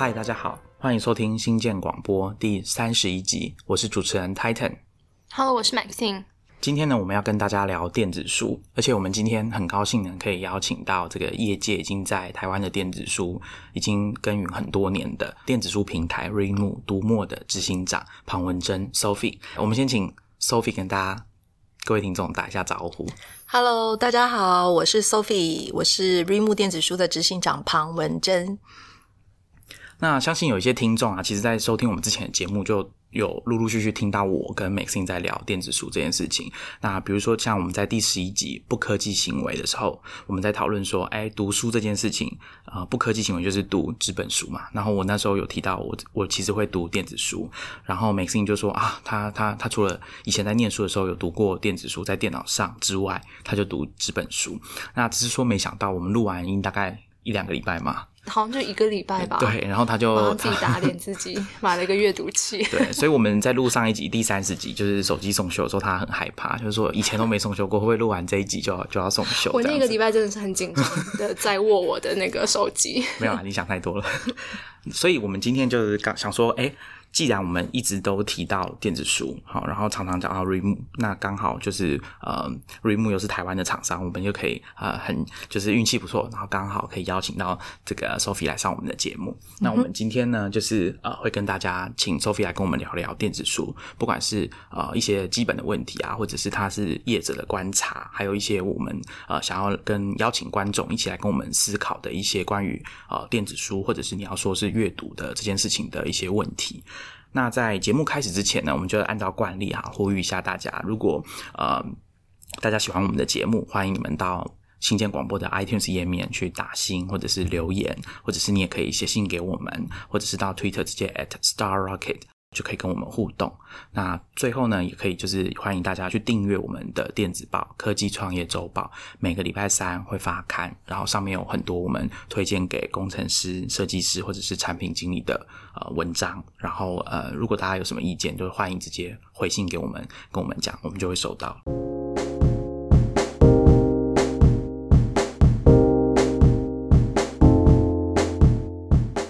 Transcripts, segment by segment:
嗨，大家好，欢迎收听新建广播第三十一集，我是主持人 Titan。Hello，我是 Maxine。今天呢，我们要跟大家聊电子书，而且我们今天很高兴呢，可以邀请到这个业界已经在台湾的电子书已经耕耘很多年的电子书平台 Readmoo 读墨的执行长庞文珍 Sophie。我们先请 Sophie 跟大家各位听众打一下招呼。Hello，大家好，我是 Sophie，我是 Readmoo 电子书的执行长庞文珍。那相信有一些听众啊，其实在收听我们之前的节目，就有陆陆续续听到我跟 Maxine 在聊电子书这件事情。那比如说像我们在第十一集不科技行为的时候，我们在讨论说，哎，读书这件事情，呃，不科技行为就是读纸本书嘛。然后我那时候有提到我我其实会读电子书，然后 Maxine 就说啊，他他他除了以前在念书的时候有读过电子书在电脑上之外，他就读纸本书。那只是说没想到我们录完音大概一两个礼拜嘛，好像就一个礼拜吧。对，然后他就自己打脸自己，买了一个阅读器。对，所以我们在录上一集第三十集，就是手机送修的时候，他很害怕，就是说以前都没送修过，会不会录完这一集就要就要送修？我那个礼拜真的是很紧张的，在握我的那个手机。没有啊，你想太多了。所以我们今天就是刚想说，哎，既然我们一直都提到电子书，好，然后常常讲到 Rim，那刚好就是呃，Rim 又是台湾的厂商，我们就可以呃很就是运气不错，然后刚好可以邀请到这个 Sophie 来上我们的节目。那我们今天呢，就是呃会跟大家请 Sophie 来跟我们聊聊电子书，不管是呃一些基本的问题啊，或者是他是业者的观察，还有一些我们呃想要跟邀请观众一起来跟我们思考的一些关于呃电子书或者是你要说是阅读的这件事情的一些问题。那在节目开始之前呢，我们就按照惯例哈，呼吁一下大家，如果呃大家喜欢我们的节目，欢迎你们到新建广播的 iTunes 页面去打新，或者是留言，或者是你也可以写信给我们，或者是到 Twitter 直接 at Star Rocket 就可以跟我们互动。那最后呢，也可以就是欢迎大家去订阅我们的电子报《科技创业周报》，每个礼拜三会发刊，然后上面有很多我们推荐给工程师、设计师或者是产品经理的呃文章。然后呃，如果大家有什么意见，就欢迎直接回信给我们，跟我们讲，我们就会收到。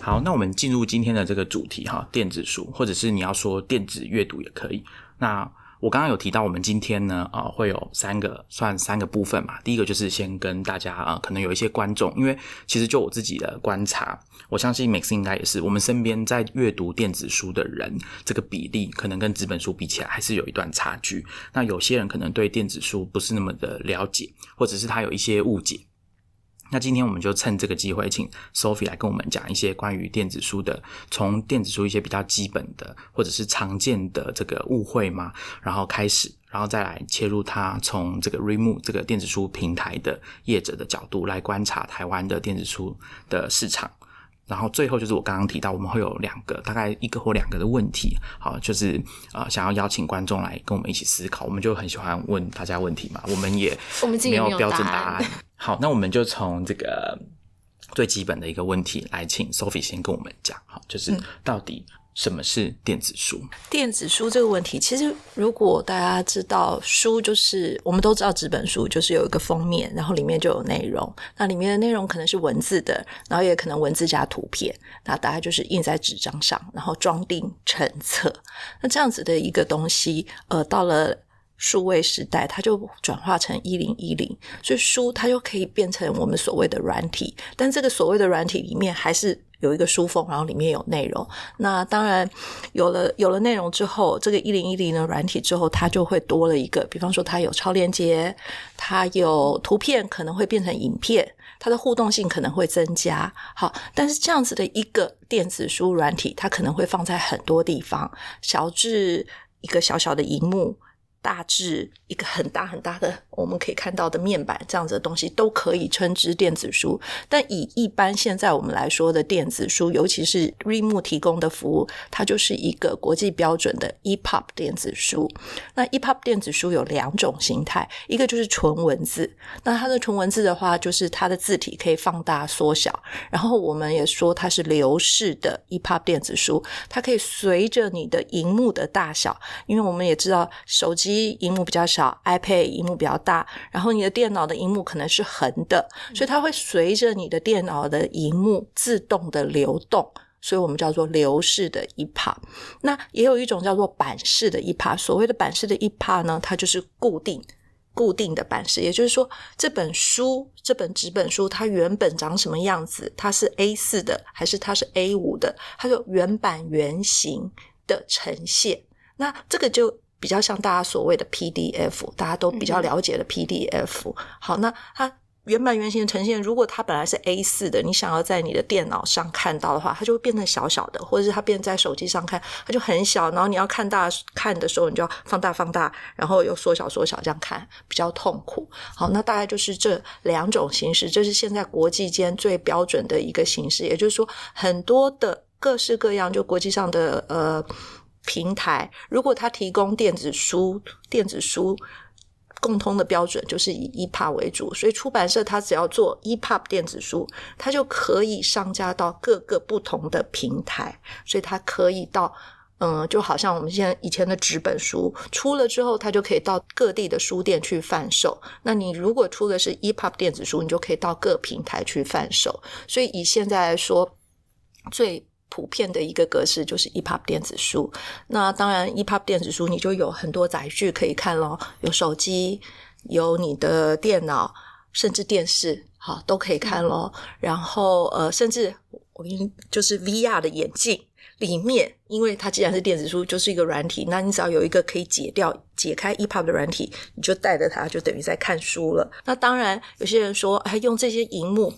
好，那我们进入今天的这个主题哈，电子书，或者是你要说电子阅读也可以。那我刚刚有提到，我们今天呢，呃，会有三个算三个部分嘛。第一个就是先跟大家啊、可能有一些观众，因为其实就我自己的观察，我相信 Max 应该也是，我们身边在阅读电子书的人，这个比例可能跟纸本书比起来还是有一段差距。那有些人可能对电子书不是那么的了解，或者是他有一些误解。那今天我们就趁这个机会，请 Sophie 来跟我们讲一些关于电子书的，从电子书一些比较基本的或者是常见的这个误会嘛，然后开始，然后再来切入它从这个 Remo 这个电子书平台的业者的角度来观察台湾的电子书的市场。然后最后就是我刚刚提到，我们会有两个，大概一个或两个的问题，好，就是呃想要邀请观众来跟我们一起思考，我们就很喜欢问大家问题嘛，我们也没有没标准答案。答案。好，那我们就从这个最基本的一个问题来，请 Sophie 先跟我们讲，好，就是到底什么是电子书？电子书这个问题，其实如果大家知道，书就是我们都知道，纸本书就是有一个封面，然后里面就有内容。那里面的内容可能是文字的，然后也可能文字加图片，那大概就是印在纸张上，然后装订成册。那这样子的一个东西，呃，到了。数位时代，它就转化成一零一零，所以书它就可以变成我们所谓的软体，但这个所谓的软体里面还是有一个书封，然后里面有内容。那当然有了有了内容之后，这个一零一零的软体之后，它就会多了一个，比方说它有超链接，它有图片，可能会变成影片，它的互动性可能会增加。好，但是这样子的一个电子书软体，它可能会放在很多地方，小至一个小小的荧幕。大致一个很大很大的我们可以看到的面板这样子的东西都可以称之电子书，但以一般现在我们来说的电子书，尤其是 r e m 提供的服务，它就是一个国际标准的 EPUB 电子书。那 EPUB 电子书有两种形态，一个就是纯文字，那它的纯文字的话，就是它的字体可以放大缩小，然后我们也说它是流式的 EPUB 电子书，它可以随着你的荧幕的大小，因为我们也知道手机。荧幕比较小，iPad 荧幕比较大，然后你的电脑的荧幕可能是横的，所以它会随着你的电脑的荧幕自动的流动。所以我们叫做流式的 EPUB。那也有一种叫做板式的 EPUB。所谓的板式的 EPUB 呢，它就是固定。固定的板式，也就是说，这本书这本纸本书它原本长什么样子？它是 A 四的还是它是 A 五的？它就原版原型的呈现。那这个就比较像大家所谓的 PDF，大家都比较了解的 PDF。好，那它。原版原型的呈现，如果它本来是 A 四的，你想要在你的电脑上看到的话，它就会变成小小的，或者是它变在手机上看，它就很小。然后你要看大看的时候，你就要放大放大，然后又缩小缩小这样看，比较痛苦。好，那大概就是这两种形式，这是现在国际间最标准的一个形式。也就是说，很多的各式各样，就国际上的呃平台，如果它提供电子书，电子书。共通的标准就是以 EPUB 为主，所以出版社它只要做 EPUB 电子书，它就可以上架到各个不同的平台，所以它可以到嗯，就好像我们现在以前的纸本书出了之后，它就可以到各地的书店去贩售。那你如果出的是 EPUB 电子书，你就可以到各平台去贩售。所以以现在来说，最普遍的一个格式就是 EPUB 电子书，那当然 EPUB 电子书你就有很多载具可以看咯，有手机，有你的电脑，甚至电视，好都可以看咯。然后呃，甚至我给你就是 VR 的眼镜里面，因为它既然是电子书，就是一个软体，那你只要有一个可以解掉、解开 EPUB 的软体，你就带着它，就等于在看书了。那当然，有些人说，哎，用这些荧幕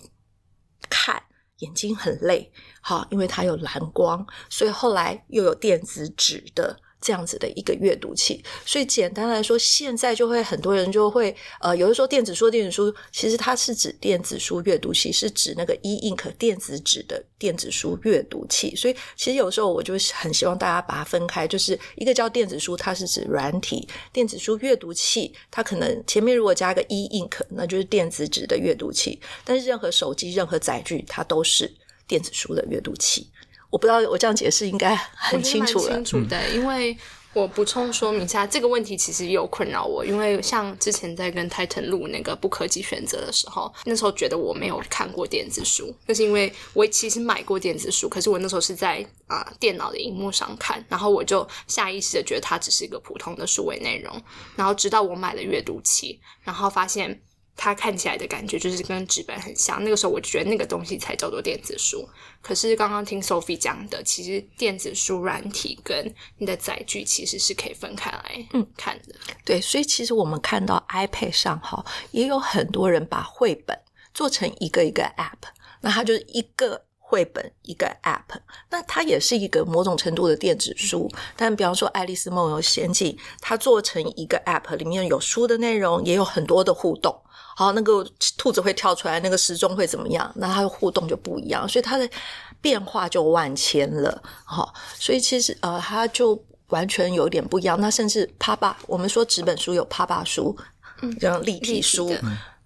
看。眼睛很累，好，因为它有蓝光，所以后来又有电子纸的。这样子的一个阅读器，所以简单来说，现在就会很多人就会呃，有的说电子书，电子书其实它是指电子书阅读器，是指那个 e ink 电子纸的电子书阅读器。所以其实有时候我就很希望大家把它分开，就是一个叫电子书，它是指软体；电子书阅读器，它可能前面如果加个 e ink，那就是电子纸的阅读器。但是任何手机、任何载具，它都是电子书的阅读器。我不知道我这样解释应该很清楚了。清楚的，因为我补充说明一下这个问题，其实也有困扰我。因为像之前在跟 Titan 录那个不科技选择的时候，那时候觉得我没有看过电子书，那是因为我其实买过电子书，可是我那时候是在啊电脑的荧幕上看，然后我就下意识的觉得它只是一个普通的数位内容，然后直到我买了阅读器，然后发现。它看起来的感觉就是跟纸本很像，那个时候我就觉得那个东西才叫做电子书。可是刚刚听 Sophie 讲的，其实电子书软体跟你的载具其实是可以分开来嗯看的。对，所以其实我们看到 iPad 上哈，也有很多人把绘本做成一个一个 App，那它就是一个绘本一个 App，那它也是一个某种程度的电子书。但比方说《爱丽丝梦游仙境》，它做成一个 App，里面有书的内容，也有很多的互动。好，那个兔子会跳出来，那个时钟会怎么样？那它的互动就不一样，所以它的变化就万千了。好，所以其实呃，它就完全有点不一样。那甚至趴爸，我们说纸本书有趴爸书，嗯，这样立体书，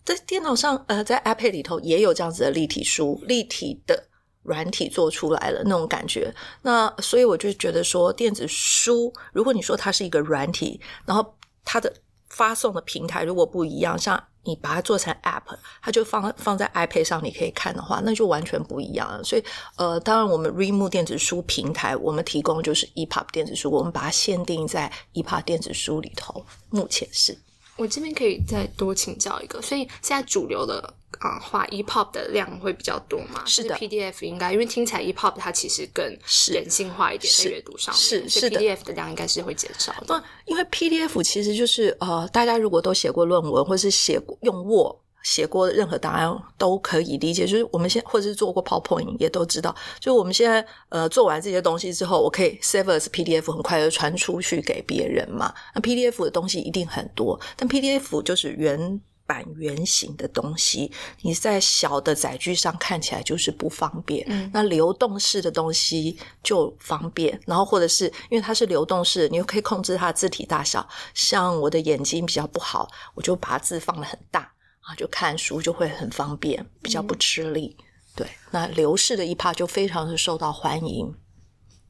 在电脑上呃，在 iPad 里头也有这样子的立体书，立体的软体做出来了那种感觉。那所以我就觉得说，电子书如果你说它是一个软体，然后它的发送的平台如果不一样，像你把它做成 App，它就放放在 iPad 上，你可以看的话，那就完全不一样了。所以，呃，当然我们 Reemoo 电子书平台，我们提供就是 EPUB 电子书，我们把它限定在 EPUB 电子书里头，目前是。我这边可以再多请教一个，所以现在主流的啊画 EPUB 的量会比较多嘛？是的，PDF 应该因为听起来 EPUB 它其实更人性化一点在阅读上面，是是的，PDF 的量应该是会减少的。因为 PDF 其实就是呃，大家如果都写过论文或是写过用 Word。写过任何答案都可以理解，就是我们现或者是做过 PowerPoint 也都知道，就我们现在呃做完这些东西之后，我可以 save as PDF 很快就传出去给别人嘛。那 PDF 的东西一定很多，但 PDF 就是原版圆形的东西，你在小的载具上看起来就是不方便。嗯，那流动式的东西就方便，然后或者是因为它是流动式，你又可以控制它的字体大小。像我的眼睛比较不好，我就把字放的很大。啊，就看书就会很方便，比较不吃力。对，那流式的一趴就非常的受到欢迎。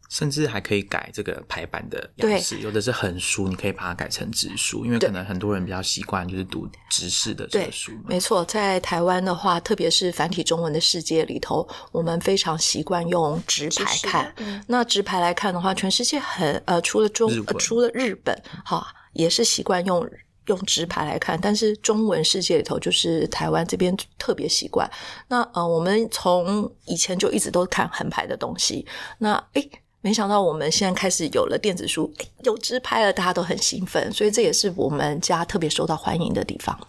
甚至还可以改这个排版的样式，有的是横书，你可以把它改成直书，因为可能很多人比较习惯就是读直式的这个书嘛。没错，在台湾的话，特别是繁体中文的世界里头，我们非常习惯用直排看。那直排来看的话，全世界很呃，除了中呃、除了日本，哈，也是习惯用。用直排来看，但是中文世界里头，就是台湾这边特别习惯。那呃，我们从以前就一直都看横排的东西。那诶，没想到我们现在开始有了电子书，有直拍了，大家都很兴奋。所以这也是我们家特别受到欢迎的地方。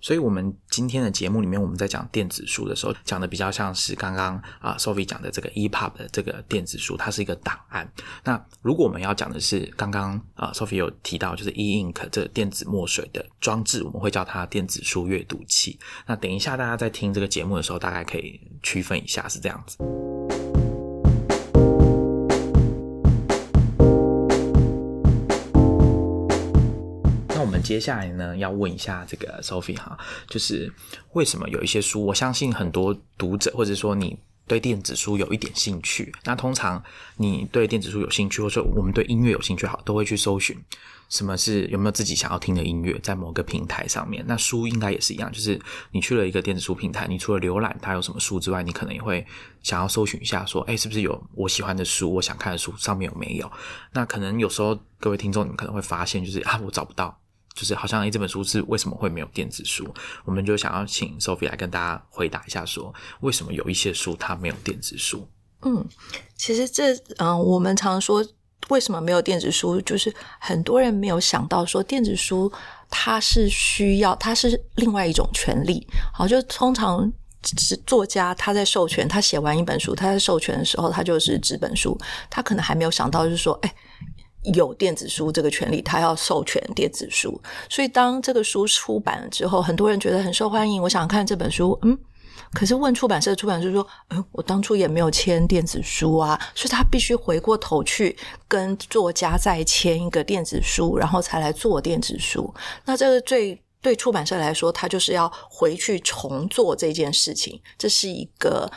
所以，我们今天的节目里面，我们在讲电子书的时候，讲的比较像是刚刚啊，Sophie 讲的这个 EPUB 的这个电子书，它是一个档案。那如果我们要讲的是刚刚啊，Sophie 有提到就是 E Ink 这电子墨水的装置，我们会叫它电子书阅读器。那等一下大家在听这个节目的时候，大概可以区分一下是这样子。接下来呢，要问一下这个 Sophie 哈，就是为什么有一些书，我相信很多读者或者说你对电子书有一点兴趣，那通常你对电子书有兴趣，或者说我们对音乐有兴趣，好，都会去搜寻什么是有没有自己想要听的音乐，在某个平台上面。那书应该也是一样，就是你去了一个电子书平台，你除了浏览它有什么书之外，你可能也会想要搜寻一下，说，哎，是不是有我喜欢的书，我想看的书上面有没有？那可能有时候各位听众，你们可能会发现，就是啊，我找不到。就是好像，这本书是为什么会没有电子书？我们就想要请 Sophie 来跟大家回答一下，说为什么有一些书它没有电子书？嗯，其实这嗯，我们常说为什么没有电子书，就是很多人没有想到说电子书它是需要，它是另外一种权利。好，就通常是作家他在授权，他写完一本书，他在授权的时候，他就是纸本书，他可能还没有想到，就是说，哎。有电子书这个权利，他要授权电子书，所以当这个书出版了之后，很多人觉得很受欢迎。我想看这本书，嗯，可是问出版社，出版社说，嗯，我当初也没有签电子书啊，所以他必须回过头去跟作家再签一个电子书，然后才来做电子书。那这个最对出版社来说，他就是要回去重做这件事情，这是一个。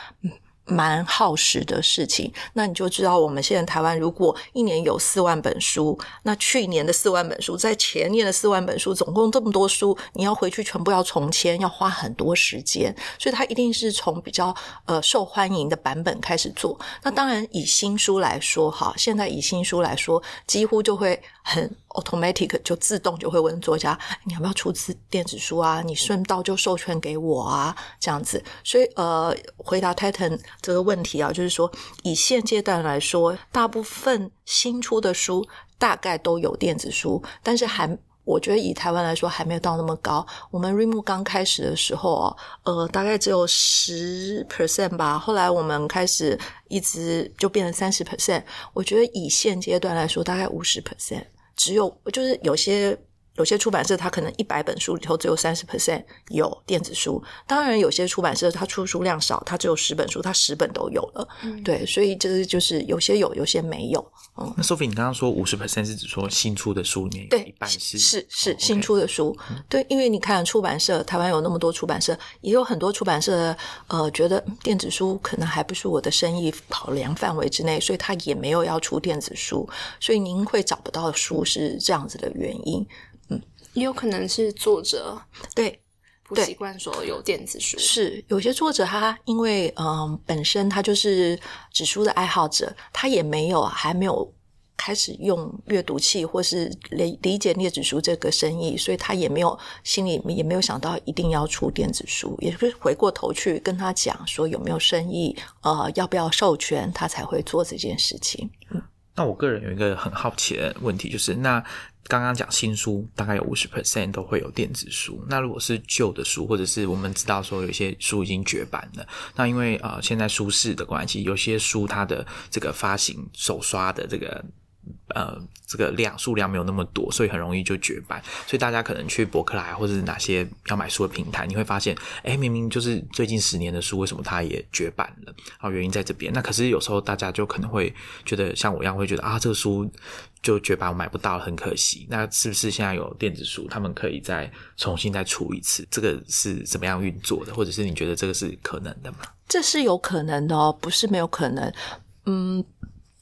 蛮耗时的事情，那你就知道我们现在台湾如果一年有四万本书，那去年的四万本书，在前年的四万本书，总共这么多书，你要回去全部要重签，要花很多时间，所以它一定是从比较呃受欢迎的版本开始做。那当然以新书来说，哈，现在以新书来说，几乎就会很。Automatic 就自动就会问作家，你要不要出资电子书啊？你顺道就授权给我啊，这样子。所以呃，回答 Titan 这个问题啊，就是说以现阶段来说，大部分新出的书大概都有电子书，但是还我觉得以台湾来说还没有到那么高。我们 Remo 刚开始的时候哦，呃，大概只有十 percent 吧，后来我们开始一直就变成三十 percent。我觉得以现阶段来说，大概五十 percent。只有就是有些有些出版社，它可能一百本书里头只有三十 percent 有电子书。当然，有些出版社它出书量少，它只有十本书，它十本都有了。对，所以这就是有些有，有些没有。那 Sophie，你刚刚说五十 percent 是指说新出的书里面有一半是是是新出的书，对，因为你看出版社，台湾有那么多出版社，也有很多出版社呃觉得电子书可能还不是我的生意考量范围之内，所以他也没有要出电子书，所以您会找不到书是这样子的原因，嗯，也有可能是作者对。不习惯说有电子书，是有些作者他因为嗯本身他就是纸书的爱好者，他也没有还没有开始用阅读器或是理理解电子书这个生意，所以他也没有心里也没有想到一定要出电子书，也是回过头去跟他讲说有没有生意，呃要不要授权，他才会做这件事情。嗯，那我个人有一个很好奇的问题，就是那。刚刚讲新书，大概有五十 percent 都会有电子书。那如果是旧的书，或者是我们知道说有些书已经绝版了，那因为呃现在书市的关系，有些书它的这个发行手刷的这个。呃，这个量数量没有那么多，所以很容易就绝版。所以大家可能去博客来或者是哪些要买书的平台，你会发现，哎，明明就是最近十年的书，为什么它也绝版了？啊，原因在这边。那可是有时候大家就可能会觉得，像我一样会觉得啊，这个书就绝版，我买不到，很可惜。那是不是现在有电子书，他们可以再重新再出一次？这个是怎么样运作的？或者是你觉得这个是可能的吗？这是有可能的哦，不是没有可能。嗯。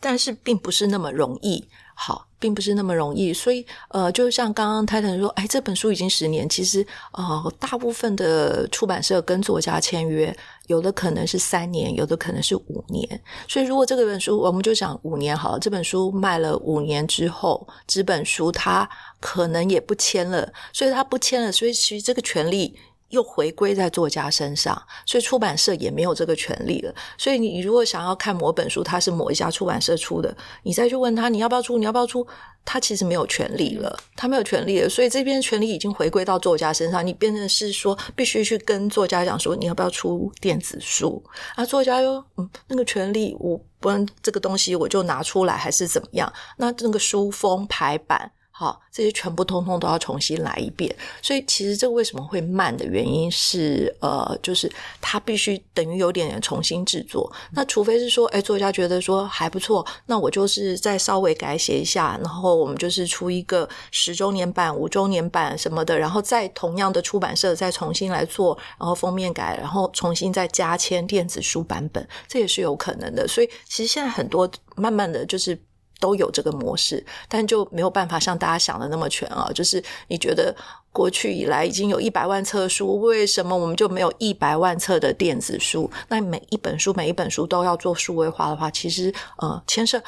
但是并不是那么容易。好，并不是那么容易，所以呃，就像刚刚泰坦说，哎，这本书已经十年，其实呃，大部分的出版社跟作家签约，有的可能是三年，有的可能是五年。所以如果这个本书，我们就讲五年好了，这本书卖了五年之后，这本书它可能也不签了，所以它不签了，所以其实这个权利。又回归在作家身上，所以出版社也没有这个权利了。所以你如果想要看某本书，它是某一家出版社出的，你再去问他你要不要出，你要不要出，他其实没有权利了，他没有权利了。所以这边权利已经回归到作家身上，你变成是说必须去跟作家讲说你要不要出电子书啊？作家又嗯，那个权利我不然这个东西我就拿出来还是怎么样？那那个书封排版。好，这些全部通通都要重新来一遍。所以其实这个为什么会慢的原因是，呃，就是它必须等于有点点重新制作。那除非是说，哎，作家觉得说还不错，那我就是再稍微改写一下，然后我们就是出一个十周年版、五周年版什么的，然后再同样的出版社再重新来做，然后封面改，然后重新再加签电子书版本，这也是有可能的。所以其实现在很多慢慢的就是。都有这个模式，但就没有办法像大家想的那么全啊！就是你觉得过去以来已经有一百万册书，为什么我们就没有一百万册的电子书？那每一本书每一本书都要做数位化的话，其实呃牵涉，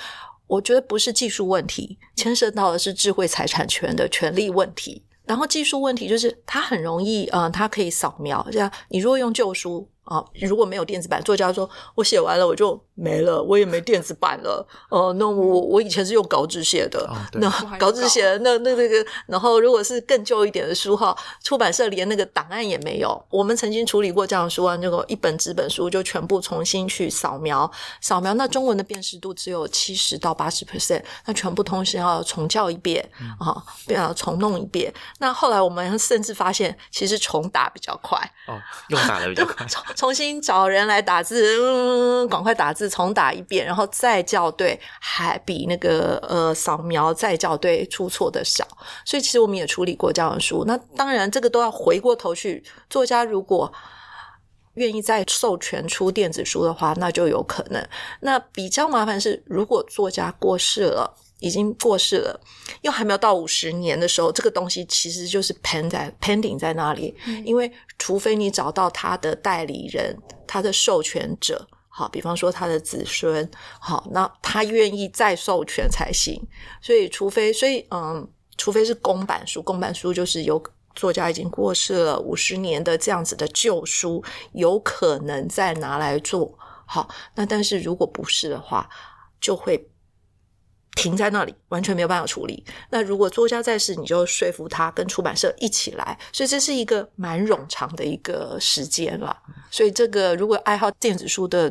我觉得不是技术问题，牵涉到的是智慧财产权的权利问题。然后技术问题就是它很容易，呃，它可以扫描，这样你如果用旧书。啊，如果没有电子版，作家说我写完了我就没了，我也没电子版了。哦，那我我以前是用稿纸写的，那稿纸写的那那那个，然后如果是更旧一点的书哈，出版社连那个档案也没有。我们曾经处理过这样的书啊，那个一本纸本书就全部重新去扫描，扫描那中文的辨识度只有七十到八十 percent，那全部通信要重教一遍啊，要重弄一遍。那后来我们甚至发现，其实重打比较快哦，用打的比较快。重新找人来打字，嗯，赶快打字，重打一遍，然后再校对，还比那个呃扫描再校对出错的少。所以其实我们也处理过这样的书。那当然，这个都要回过头去，作家如果愿意再授权出电子书的话，那就有可能。那比较麻烦是，如果作家过世了。已经过世了，又还没有到五十年的时候，这个东西其实就是 pen 在 pending 在那里。因为除非你找到他的代理人、他的授权者，好，比方说他的子孙，好，那他愿意再授权才行。所以，除非，所以，嗯，除非是公版书，公版书就是有作家已经过世了五十年的这样子的旧书，有可能再拿来做好。那但是如果不是的话，就会。停在那里，完全没有办法处理。那如果作家在世，你就说服他跟出版社一起来，所以这是一个蛮冗长的一个时间了。所以这个如果爱好电子书的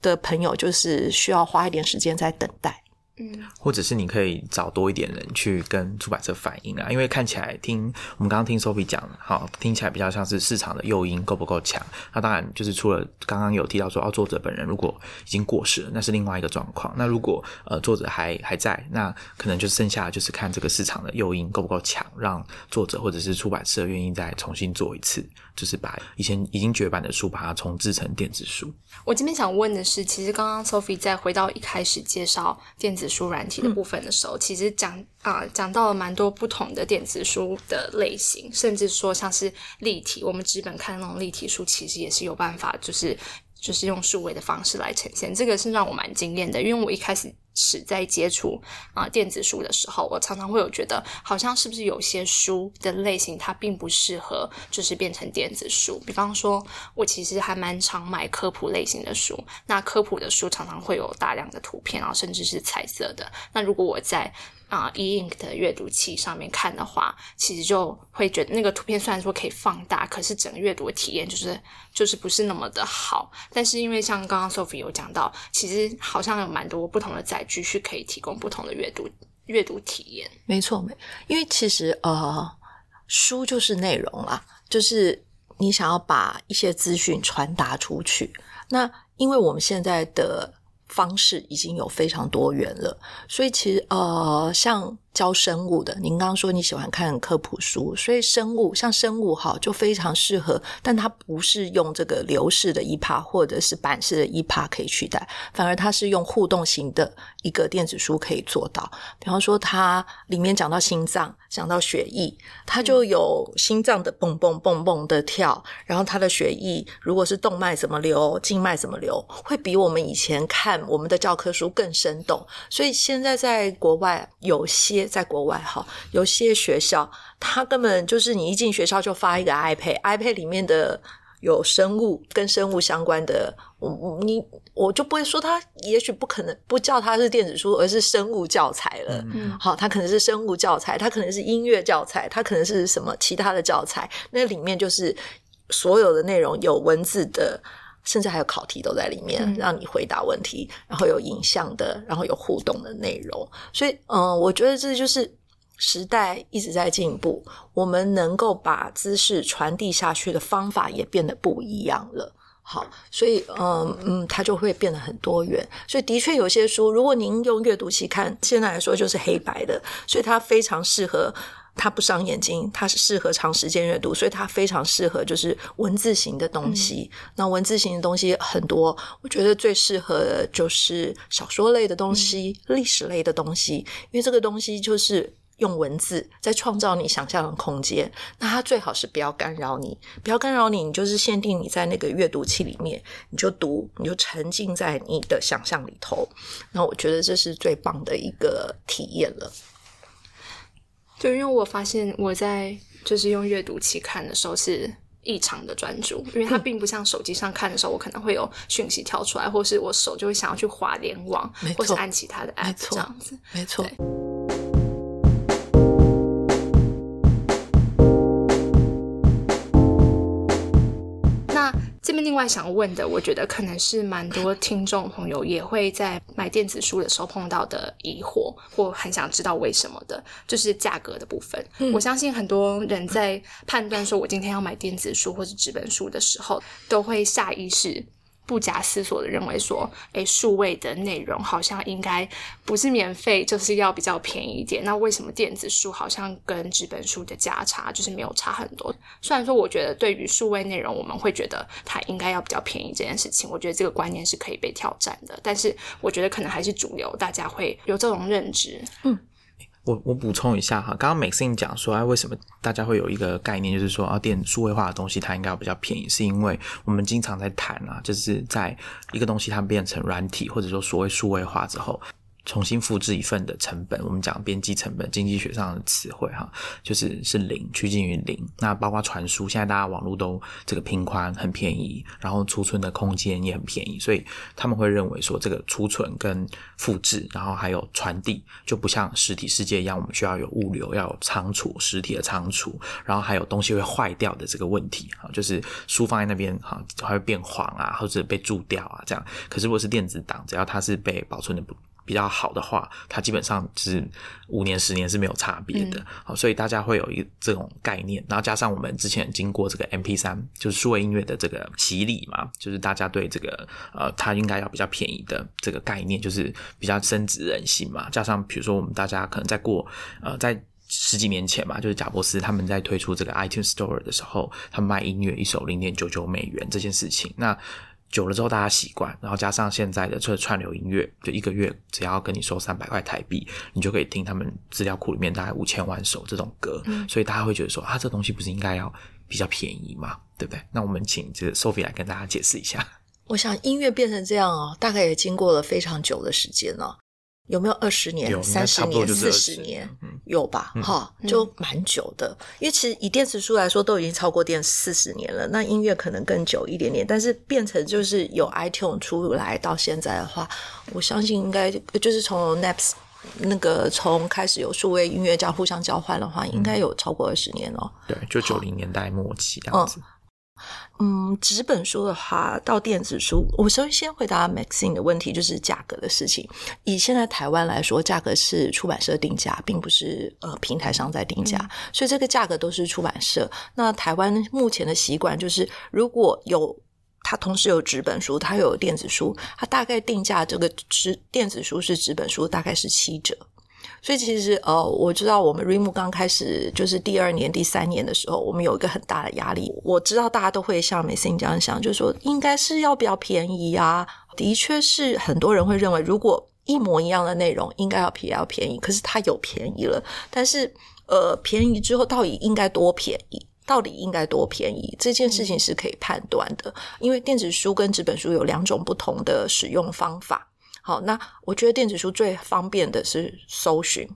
的朋友，就是需要花一点时间在等待。嗯，或者是你可以找多一点人去跟出版社反映啊，因为看起来听我们刚刚听 Sophie 讲，好听起来比较像是市场的诱因够不够强。那当然就是除了刚刚有提到说，哦，作者本人如果已经过世了，那是另外一个状况。那如果呃作者还还在，那可能就剩下就是看这个市场的诱因够不够强，让作者或者是出版社愿意再重新做一次，就是把以前已经绝版的书把它重制成电子书。我这边想问的是，其实刚刚 Sophie 在回到一开始介绍电子。书软体的部分的时候，其实讲啊讲到了蛮多不同的电子书的类型，甚至说像是立体，我们纸本看那种立体书，其实也是有办法，就是就是用数位的方式来呈现。这个是让我蛮惊艳的，因为我一开始。是在接触啊电子书的时候，我常常会有觉得，好像是不是有些书的类型它并不适合，就是变成电子书。比方说，我其实还蛮常买科普类型的书，那科普的书常常会有大量的图片，然后甚至是彩色的。那如果我在啊，e ink 的阅读器上面看的话，其实就会觉得那个图片虽然说可以放大，可是整个阅读体验就是就是不是那么的好。但是因为像刚刚 Sophie 有讲到，其实好像有蛮多不同的载具是可以提供不同的阅读阅读体验。没错，没，因为其实呃，书就是内容啦，就是你想要把一些资讯传达出去。那因为我们现在的方式已经有非常多元了，所以其实呃，像教生物的，您刚刚说你喜欢看科普书，所以生物像生物哈就非常适合，但它不是用这个流式的 EPA 或者是板式的 EPA 可以取代，反而它是用互动型的一个电子书可以做到。比方说，它里面讲到心脏，讲到血液，它就有心脏的蹦蹦蹦蹦的跳，然后它的血液如果是动脉怎么流，静脉怎么流，会比我们以前看我们的教科书更生动。所以现在在国外有些。在国外哈，有些学校它根本就是你一进学校就发一个 iPad，iPad 里面的有生物跟生物相关的，我你我就不会说它，也许不可能不叫它是电子书，而是生物教材了。嗯，好，它可能是生物教材，它可能是音乐教材，它可能是什么其他的教材，那里面就是所有的内容有文字的。甚至还有考题都在里面，让你回答问题，然后有影像的，然后有互动的内容。所以，嗯，我觉得这就是时代一直在进步，我们能够把知识传递下去的方法也变得不一样了。好，所以，嗯嗯，它就会变得很多元。所以，的确有些书，如果您用阅读器看，现在来说就是黑白的，所以它非常适合。它不伤眼睛，它是适合长时间阅读，所以它非常适合就是文字型的东西。那文字型的东西很多，我觉得最适合的就是小说类的东西、历史类的东西，因为这个东西就是用文字在创造你想象的空间。那它最好是不要干扰你，不要干扰你，你就是限定你在那个阅读器里面，你就读，你就沉浸在你的想象里头。那我觉得这是最棒的一个体验了。就因为我发现我在就是用阅读器看的时候是异常的专注，因为它并不像手机上看的时候，我可能会有讯息跳出来，或是我手就会想要去滑联网，或是按其他的 app 这样子，没错。边另外想问的，我觉得可能是蛮多听众朋友也会在买电子书的时候碰到的疑惑，或很想知道为什么的，就是价格的部分。我相信很多人在判断说我今天要买电子书或者纸本书的时候，都会下意识。不假思索的认为说，诶，数位的内容好像应该不是免费，就是要比较便宜一点。那为什么电子书好像跟纸本书的价差就是没有差很多？虽然说，我觉得对于数位内容，我们会觉得它应该要比较便宜这件事情，我觉得这个观念是可以被挑战的。但是，我觉得可能还是主流，大家会有这种认知。嗯。我我补充一下哈，刚刚 Maxine 讲说，哎，为什么大家会有一个概念，就是说啊，电数位化的东西它应该要比较便宜，是因为我们经常在谈啊，就是在一个东西它变成软体，或者说所谓数位化之后。重新复制一份的成本，我们讲边际成本，经济学上的词汇哈，就是是零，趋近于零。那包括传输，现在大家网络都这个频宽很便宜，然后储存的空间也很便宜，所以他们会认为说，这个储存跟复制，然后还有传递，就不像实体世界一样，我们需要有物流，要有仓储，实体的仓储，然后还有东西会坏掉的这个问题哈，就是书放在那边哈，还会变黄啊，或者被蛀掉啊这样。可是如果是电子档，只要它是被保存的不。比较好的话，它基本上是五年、十年是没有差别的。好，所以大家会有一这种概念，然后加上我们之前经过这个 M P 三，就是数位音乐的这个洗礼嘛，就是大家对这个呃，它应该要比较便宜的这个概念，就是比较深植人心嘛。加上比如说我们大家可能在过呃，在十几年前嘛，就是贾伯斯他们在推出这个 iTunes Store 的时候，他们卖音乐一首零点九九美元这件事情，那。久了之后，大家习惯，然后加上现在的这串流音乐，就一个月只要跟你收三百块台币，你就可以听他们资料库里面大概五千万首这种歌，所以大家会觉得说啊，这东西不是应该要比较便宜嘛，对不对？那我们请这个 Sophie 来跟大家解释一下。我想音乐变成这样哦，大概也经过了非常久的时间了。有没有二十年、三十年、四十年？有吧？哈，就蛮久的。因为其实以电子书来说，都已经超过电四十年了。那音乐可能更久一点点，但是变成就是有 iTunes 出来到现在的话，我相信应该就是从 Naps 那个从开始有数位音乐家互相交换的话，应该有超过二十年了。对，就九零年代末期这样子。嗯，纸本书的话到电子书，我首先回答 Maxine 的问题，就是价格的事情。以现在台湾来说，价格是出版社定价，并不是呃平台上在定价，所以这个价格都是出版社。那台湾目前的习惯就是，如果有它同时有纸本书，它有电子书，它大概定价这个纸电子书是纸本书大概是七折。所以其实呃，我知道我们 Reimu 刚开始就是第二年、第三年的时候，我们有一个很大的压力。我知道大家都会像美心这样想，就是说应该是要比较便宜啊。的确是很多人会认为，如果一模一样的内容，应该要比较便宜。可是它有便宜了，但是呃，便宜之后到底应该多便宜？到底应该多便宜？这件事情是可以判断的，因为电子书跟纸本书有两种不同的使用方法。好，那我觉得电子书最方便的是搜寻，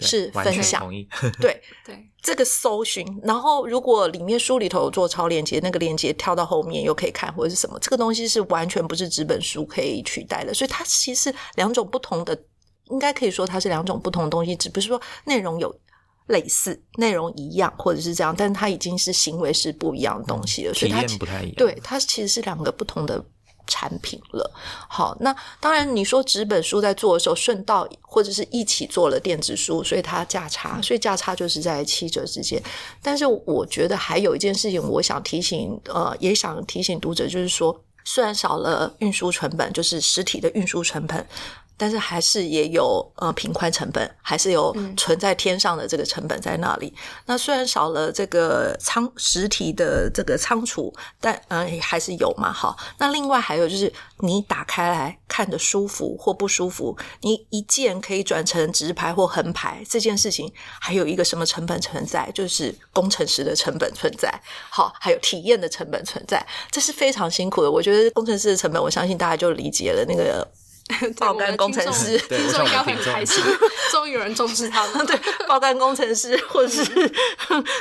是分享。对对，这个搜寻，然后如果里面书里头有做超链接，那个链接跳到后面又可以看或者是什么，这个东西是完全不是纸本书可以取代的。所以它其实两种不同的，应该可以说它是两种不同的东西，只不是说内容有类似，内容一样或者是这样，但是它已经是行为是不一样的东西了。所以它不太一样。对，它其实是两个不同的。产品了，好，那当然你说纸本书在做的时候顺道或者是一起做了电子书，所以它价差，所以价差就是在七折之间。但是我觉得还有一件事情，我想提醒，呃，也想提醒读者，就是说，虽然少了运输成本，就是实体的运输成本。但是还是也有呃平宽成本，还是有存在天上的这个成本在那里。那虽然少了这个仓实体的这个仓储，但嗯还是有嘛。好，那另外还有就是你打开来看的舒服或不舒服，你一键可以转成直排或横排这件事情，还有一个什么成本存在？就是工程师的成本存在。好，还有体验的成本存在，这是非常辛苦的。我觉得工程师的成本，我相信大家就理解了那个。爆肝工程师，听众应该会很开心，终于有人重视他们。对，爆肝工程师或者是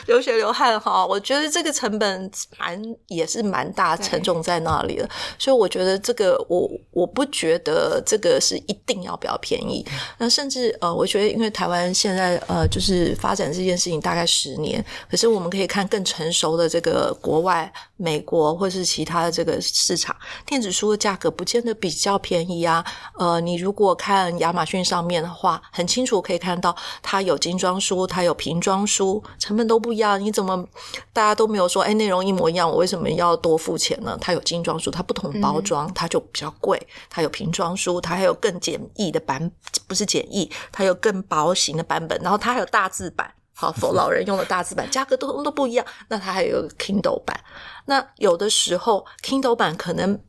流血流汗哈，我觉得这个成本蛮也是蛮大沉重在那里了。所以我觉得这个我我不觉得这个是一定要比较便宜。那甚至呃，我觉得因为台湾现在呃就是发展这件事情大概十年，可是我们可以看更成熟的这个国外美国或是其他的这个市场，电子书的价格不见得比较便宜啊。呃，你如果看亚马逊上面的话，很清楚可以看到，它有精装书，它有瓶装书，成本都不一样。你怎么大家都没有说，哎，内容一模一样，我为什么要多付钱呢？它有精装书，它不同包装，它就比较贵；它有瓶装书，它还有更简易的版，不是简易，它有更薄型的版本，然后它还有大字版，好，否老人用的大字版，价格都都不一样。那它还有 Kindle 版，那有的时候 Kindle 版可能。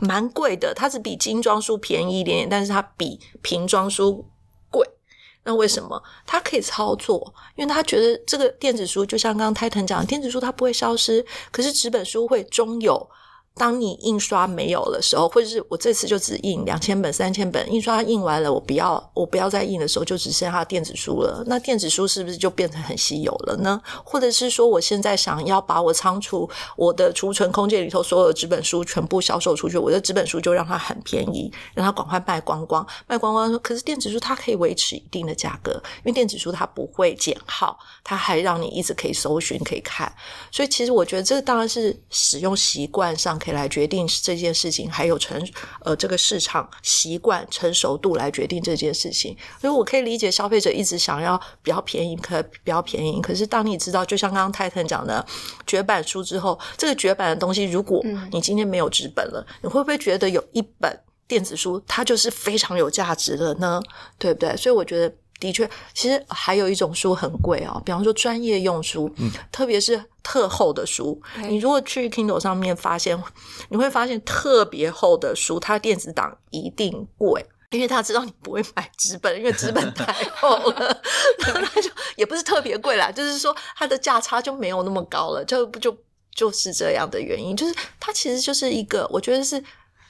蛮贵的，它只比精装书便宜一点点，但是它比平装书贵。那为什么？它可以操作，因为他觉得这个电子书就像刚刚太藤讲，电子书它不会消失，可是纸本书会终有。当你印刷没有的时候，或者是我这次就只印两千本、三千本，印刷印完了，我不要，我不要再印的时候，就只剩下电子书了。那电子书是不是就变成很稀有了呢？或者是说，我现在想要把我仓储我的储存空间里头所有的纸本书全部销售出去，我的纸本书就让它很便宜，让它赶快卖光光，卖光光。可是电子书它可以维持一定的价格，因为电子书它不会减号，它还让你一直可以搜寻、可以看。所以其实我觉得这个当然是使用习惯上。可以来决定这件事情，还有成呃这个市场习惯成熟度来决定这件事情。所以我可以理解消费者一直想要比较便宜，可比较便宜。可是当你知道，就像刚刚泰腾讲的绝版书之后，这个绝版的东西，如果你今天没有纸本了，你会不会觉得有一本电子书它就是非常有价值的呢？对不对？所以我觉得。的确，其实还有一种书很贵哦，比方说专业用书，特别是特厚的书。你如果去 Kindle 上面发现，你会发现特别厚的书，它电子档一定贵，因为他知道你不会买纸本，因为纸本太 厚了，那就也不是特别贵啦，就是说它的价差就没有那么高了，就不就就是这样的原因，就是它其实就是一个，我觉得是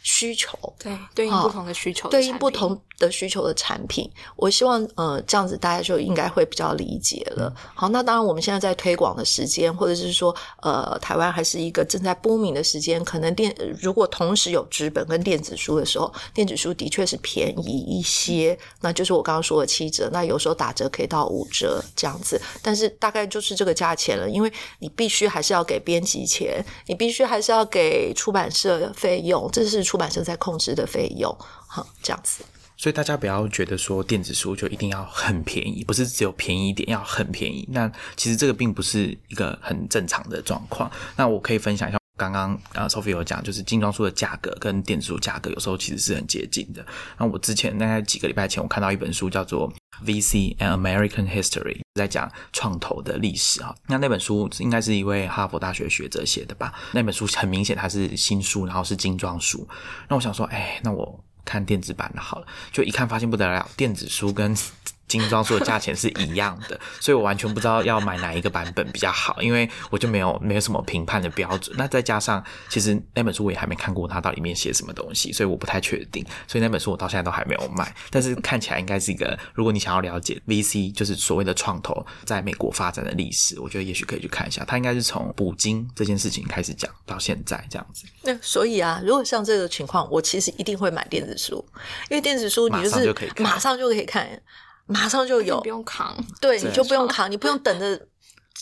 需求，对，对应不同的需求，对应不同。的需求的产品，我希望呃这样子大家就应该会比较理解了。好，那当然我们现在在推广的时间，或者是说呃台湾还是一个正在波明的时间，可能电如果同时有纸本跟电子书的时候，电子书的确是便宜一些，那就是我刚刚说的七折，那有时候打折可以到五折这样子，但是大概就是这个价钱了，因为你必须还是要给编辑钱，你必须还是要给出版社费用，这是出出版社在控制的费用，好这样子。所以大家不要觉得说电子书就一定要很便宜，不是只有便宜一点，要很便宜。那其实这个并不是一个很正常的状况。那我可以分享一下。刚刚啊，Sophie 有讲，就是精装书的价格跟电子书价格有时候其实是很接近的。那我之前大概几个礼拜前，我看到一本书叫做《VC and American History》，在讲创投的历史哈。那那本书应该是一位哈佛大学学者写的吧？那本书很明显它是新书，然后是精装书。那我想说，哎，那我看电子版的好了。就一看发现不得了，电子书跟精装书的价钱是一样的，所以我完全不知道要买哪一个版本比较好，因为我就没有没有什么评判的标准。那再加上，其实那本书我也还没看过，它到里面写什么东西，所以我不太确定。所以那本书我到现在都还没有买。但是看起来应该是一个，如果你想要了解 VC，就是所谓的创投在美国发展的历史，我觉得也许可以去看一下。它应该是从捕鲸这件事情开始讲到现在这样子。那所以啊，如果像这个情况，我其实一定会买电子书，因为电子书你就是马上就可以看。马上就有，不用扛，对，你就不用扛，你不用等着。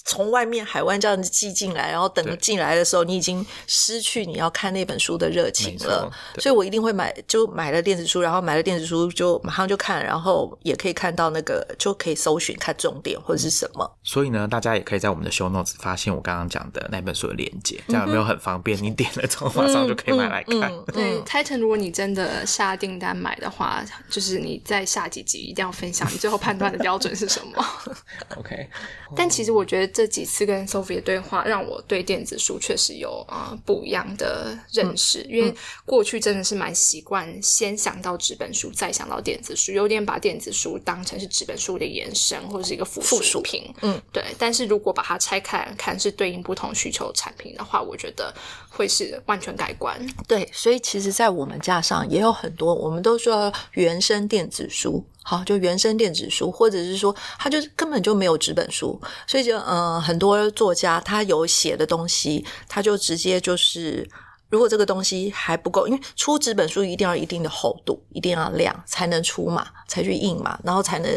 从外面海湾这样子寄进来，然后等进来的时候，你已经失去你要看那本书的热情了。所以我一定会买，就买了电子书，然后买了电子书就马上就看，然后也可以看到那个就可以搜寻看重点或者是什么。所以呢，大家也可以在我们的 show notes 发现我刚刚讲的那本书的链接，这样有没有很方便？你点了之后马上就可以买来看。对，Titan，如果你真的下订单买的话，就是你在下几集一定要分享你最后判断的标准是什么。OK，但其实我觉得。这几次跟 Sophie 的对话，让我对电子书确实有啊不一样的认识。因为过去真的是蛮习惯先想到纸本书，再想到电子书，有点把电子书当成是纸本书的延伸或者是一个附属品。嗯，对。但是如果把它拆开来看，是对应不同需求产品的话，我觉得会是完全改观。对，所以其实，在我们架上也有很多，我们都说原生电子书。好，就原生电子书，或者是说，他就根本就没有纸本书，所以就嗯，很多作家他有写的东西，他就直接就是。如果这个东西还不够，因为出纸本书一定要一定的厚度，一定要量才能出嘛，才去印嘛，然后才能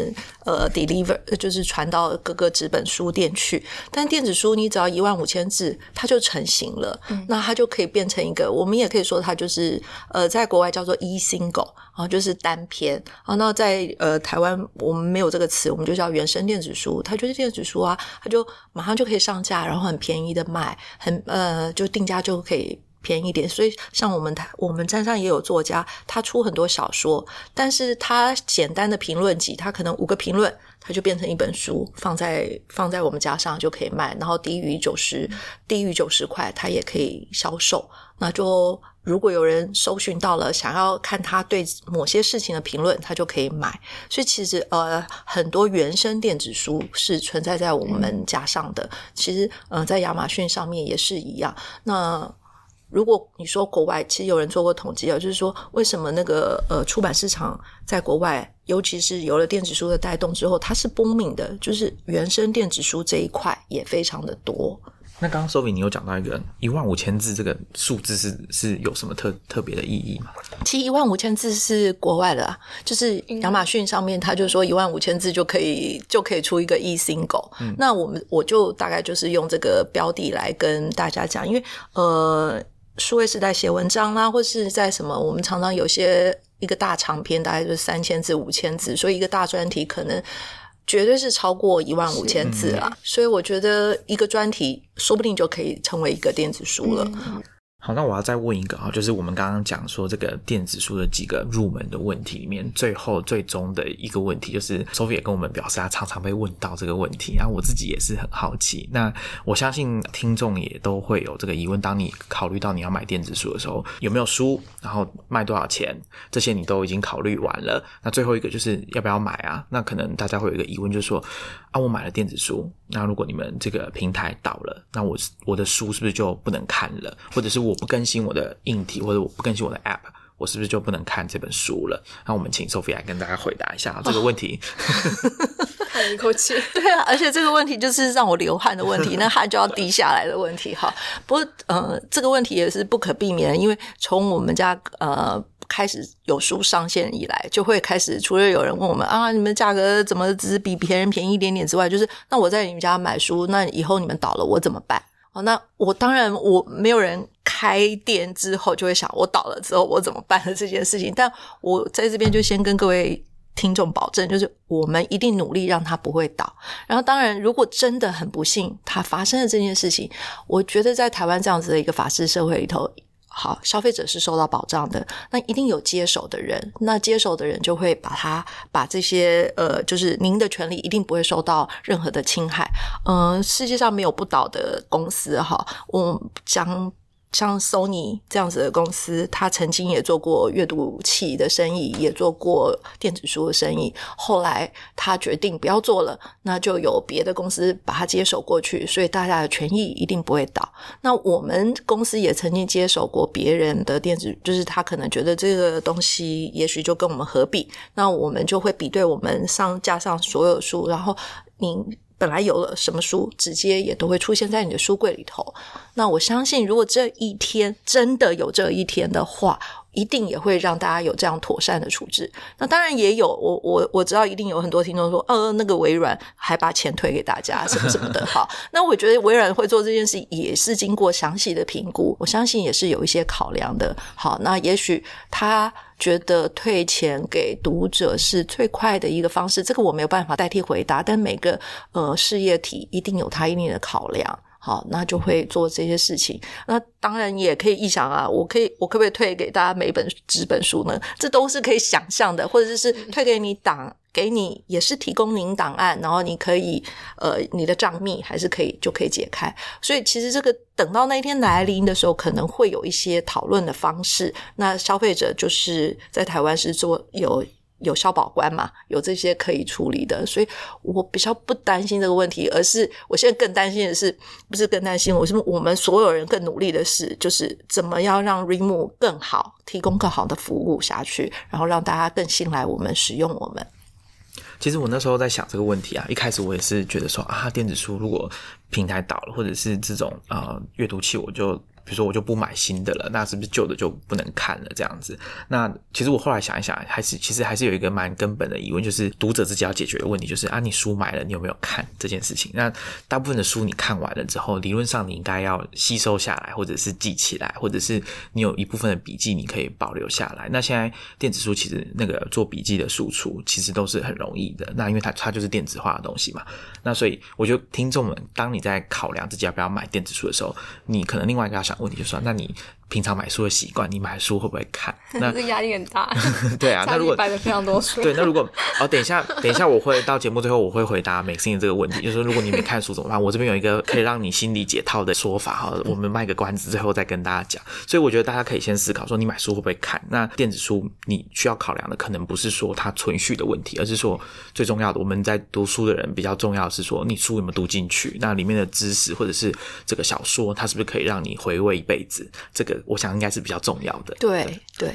呃 deliver，就是传到各个纸本书店去。但电子书你只要一万五千字，它就成型了，那它就可以变成一个，我们也可以说它就是呃，在国外叫做 e single 啊，就是单篇啊。那在呃台湾我们没有这个词，我们就叫原生电子书，它就是电子书啊，它就马上就可以上架，然后很便宜的卖，很呃就定价就可以。便宜点，所以像我们台我们站上也有作家，他出很多小说，但是他简单的评论集，他可能五个评论，他就变成一本书，放在放在我们家上就可以卖，然后低于九十低于九十块，他也可以销售。那就如果有人搜寻到了，想要看他对某些事情的评论，他就可以买。所以其实呃，很多原生电子书是存在在我们家上的，其实呃，在亚马逊上面也是一样。那如果你说国外，其实有人做过统计啊，就是说为什么那个呃出版市场在国外，尤其是有了电子书的带动之后，它是 booming 的，就是原生电子书这一块也非常的多。那刚刚 Sophie 你有讲到一个一万五千字这个数字是是有什么特特别的意义吗？其实一万五千字是国外的啊，就是亚马逊上面他就说一万五千字就可以就可以出一个 e single。那我们我就大概就是用这个标的来跟大家讲，因为呃。数位时代写文章啦，或是在什么，我们常常有些一个大长篇，大概就是三千字、五千字，所以一个大专题可能绝对是超过一万五千字啦。所以我觉得一个专题说不定就可以成为一个电子书了。好，那我要再问一个啊，就是我们刚刚讲说这个电子书的几个入门的问题里面，最后最终的一个问题，就是 Sophie 也跟我们表示，他常常被问到这个问题，然后我自己也是很好奇。那我相信听众也都会有这个疑问：当你考虑到你要买电子书的时候，有没有书，然后卖多少钱，这些你都已经考虑完了。那最后一个就是要不要买啊？那可能大家会有一个疑问，就是说啊，我买了电子书，那如果你们这个平台倒了，那我我的书是不是就不能看了，或者是我不更新我的硬体，或者我不更新我的 App，我是不是就不能看这本书了？那我们请 Sophie 来跟大家回答一下这个问题。叹一口气，对啊，而且这个问题就是让我流汗的问题，那汗就要滴下来的问题。哈，不过呃，这个问题也是不可避免，因为从我们家呃开始有书上线以来，就会开始除了有人问我们啊，你们价格怎么只比别人便宜一点点之外，就是那我在你们家买书，那以后你们倒了我怎么办？那我当然我没有人开店之后就会想我倒了之后我怎么办的这件事情，但我在这边就先跟各位听众保证，就是我们一定努力让它不会倒。然后，当然，如果真的很不幸，它发生了这件事情，我觉得在台湾这样子的一个法治社会里头。好，消费者是受到保障的，那一定有接手的人，那接手的人就会把他把这些呃，就是您的权利一定不会受到任何的侵害。嗯，世界上没有不倒的公司哈，我将。像 Sony 这样子的公司，他曾经也做过阅读器的生意，也做过电子书的生意。后来他决定不要做了，那就有别的公司把它接手过去，所以大家的权益一定不会倒。那我们公司也曾经接手过别人的电子，就是他可能觉得这个东西也许就跟我们合并，那我们就会比对我们上架上所有书，然后您。本来有了什么书，直接也都会出现在你的书柜里头。那我相信，如果这一天真的有这一天的话，一定也会让大家有这样妥善的处置。那当然也有，我我我知道一定有很多听众说，呃，那个微软还把钱退给大家什么什么的。好，那我觉得微软会做这件事，也是经过详细的评估，我相信也是有一些考量的。好，那也许他。觉得退钱给读者是最快的一个方式，这个我没有办法代替回答。但每个呃事业体一定有它一定的考量，好，那就会做这些事情。那当然也可以臆想啊，我可以，我可不可以退给大家每本纸本书呢？这都是可以想象的，或者是退给你档。给你也是提供您档案，然后你可以呃你的账密还是可以就可以解开。所以其实这个等到那一天来临的时候，可能会有一些讨论的方式。那消费者就是在台湾是做有有消保官嘛，有这些可以处理的，所以我比较不担心这个问题，而是我现在更担心的是，不是更担心，我是我们所有人更努力的是，就是怎么样让 Remove 更好，提供更好的服务下去，然后让大家更信赖我们，使用我们。其实我那时候在想这个问题啊，一开始我也是觉得说啊，电子书如果平台倒了，或者是这种啊阅读器，我就。比如说我就不买新的了，那是不是旧的就不能看了？这样子，那其实我后来想一想，还是其实还是有一个蛮根本的疑问，就是读者自己要解决的问题，就是啊，你书买了，你有没有看这件事情？那大部分的书你看完了之后，理论上你应该要吸收下来，或者是记起来，或者是你有一部分的笔记你可以保留下来。那现在电子书其实那个做笔记的输出其实都是很容易的，那因为它它就是电子化的东西嘛。那所以我觉得听众们，当你在考量自己要不要买电子书的时候，你可能另外一个要想。问题就是说，那你。平常买书的习惯，你买书会不会看？那这压力很大。对啊，那如果买的非常多书，对，那如果 哦，等一下，等一下，我会到节目最后，我会回答美心的这个问题，就是，如果你没看书怎么办？我这边有一个可以让你心理解套的说法哈，我们卖个关子，最后再跟大家讲。所以我觉得大家可以先思考说，你买书会不会看？那电子书你需要考量的，可能不是说它存续的问题，而是说最重要的，我们在读书的人比较重要是说，你书有没有读进去？那里面的知识或者是这个小说，它是不是可以让你回味一辈子？这个我想应该是比较。重要的，对对。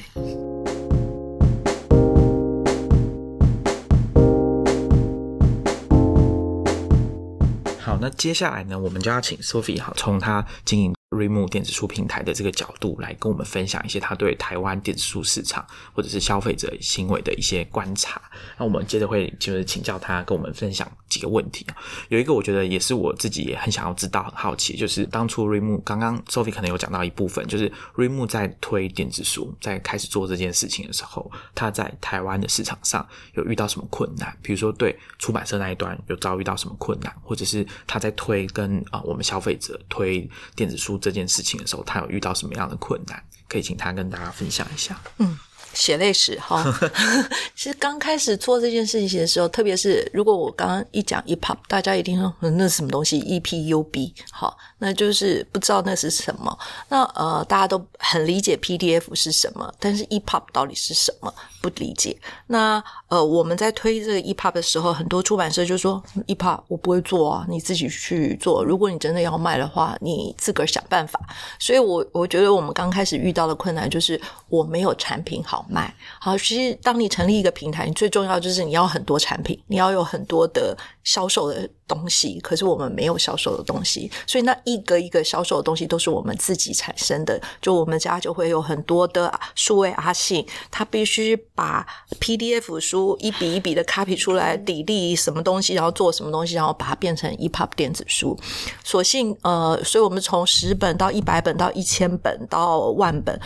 好，那接下来呢，我们就要请 Sophie 哈，从她经营。Remove 电子书平台的这个角度来跟我们分享一些他对台湾电子书市场或者是消费者行为的一些观察。那我们接着会就是请教他跟我们分享几个问题啊有一个我觉得也是我自己也很想要知道、很好奇，就是当初 Remove 刚刚 Sophie 可能有讲到一部分，就是 Remove 在推电子书在开始做这件事情的时候，他在台湾的市场上有遇到什么困难？比如说对出版社那一端有遭遇到什么困难，或者是他在推跟啊我们消费者推电子书。这件事情的时候，他有遇到什么样的困难？可以请他跟大家分享一下。嗯。血泪史哈，其实刚开始做这件事情的时候，特别是如果我刚刚一讲 EPUB，大家一定说那是什么东西？EPUB 好，那就是不知道那是什么。那呃，大家都很理解 PDF 是什么，但是 EPUB 到底是什么不理解。那呃，我们在推这个 EPUB 的时候，很多出版社就说 EPUB 我不会做啊，你自己去做。如果你真的要卖的话，你自个儿想办法。所以我我觉得我们刚开始遇到的困难就是我没有产品好。卖好，其实当你成立一个平台，你最重要就是你要很多产品，你要有很多的销售的东西。可是我们没有销售的东西，所以那一个一个销售的东西都是我们自己产生的。就我们家就会有很多的数位阿信，他必须把 PDF 书一笔一笔的 copy 出来，抵例什么东西，然后做什么东西，然后把它变成 EPUB 电子书。所幸呃，所以我们从十本到一百本到一千本到万本。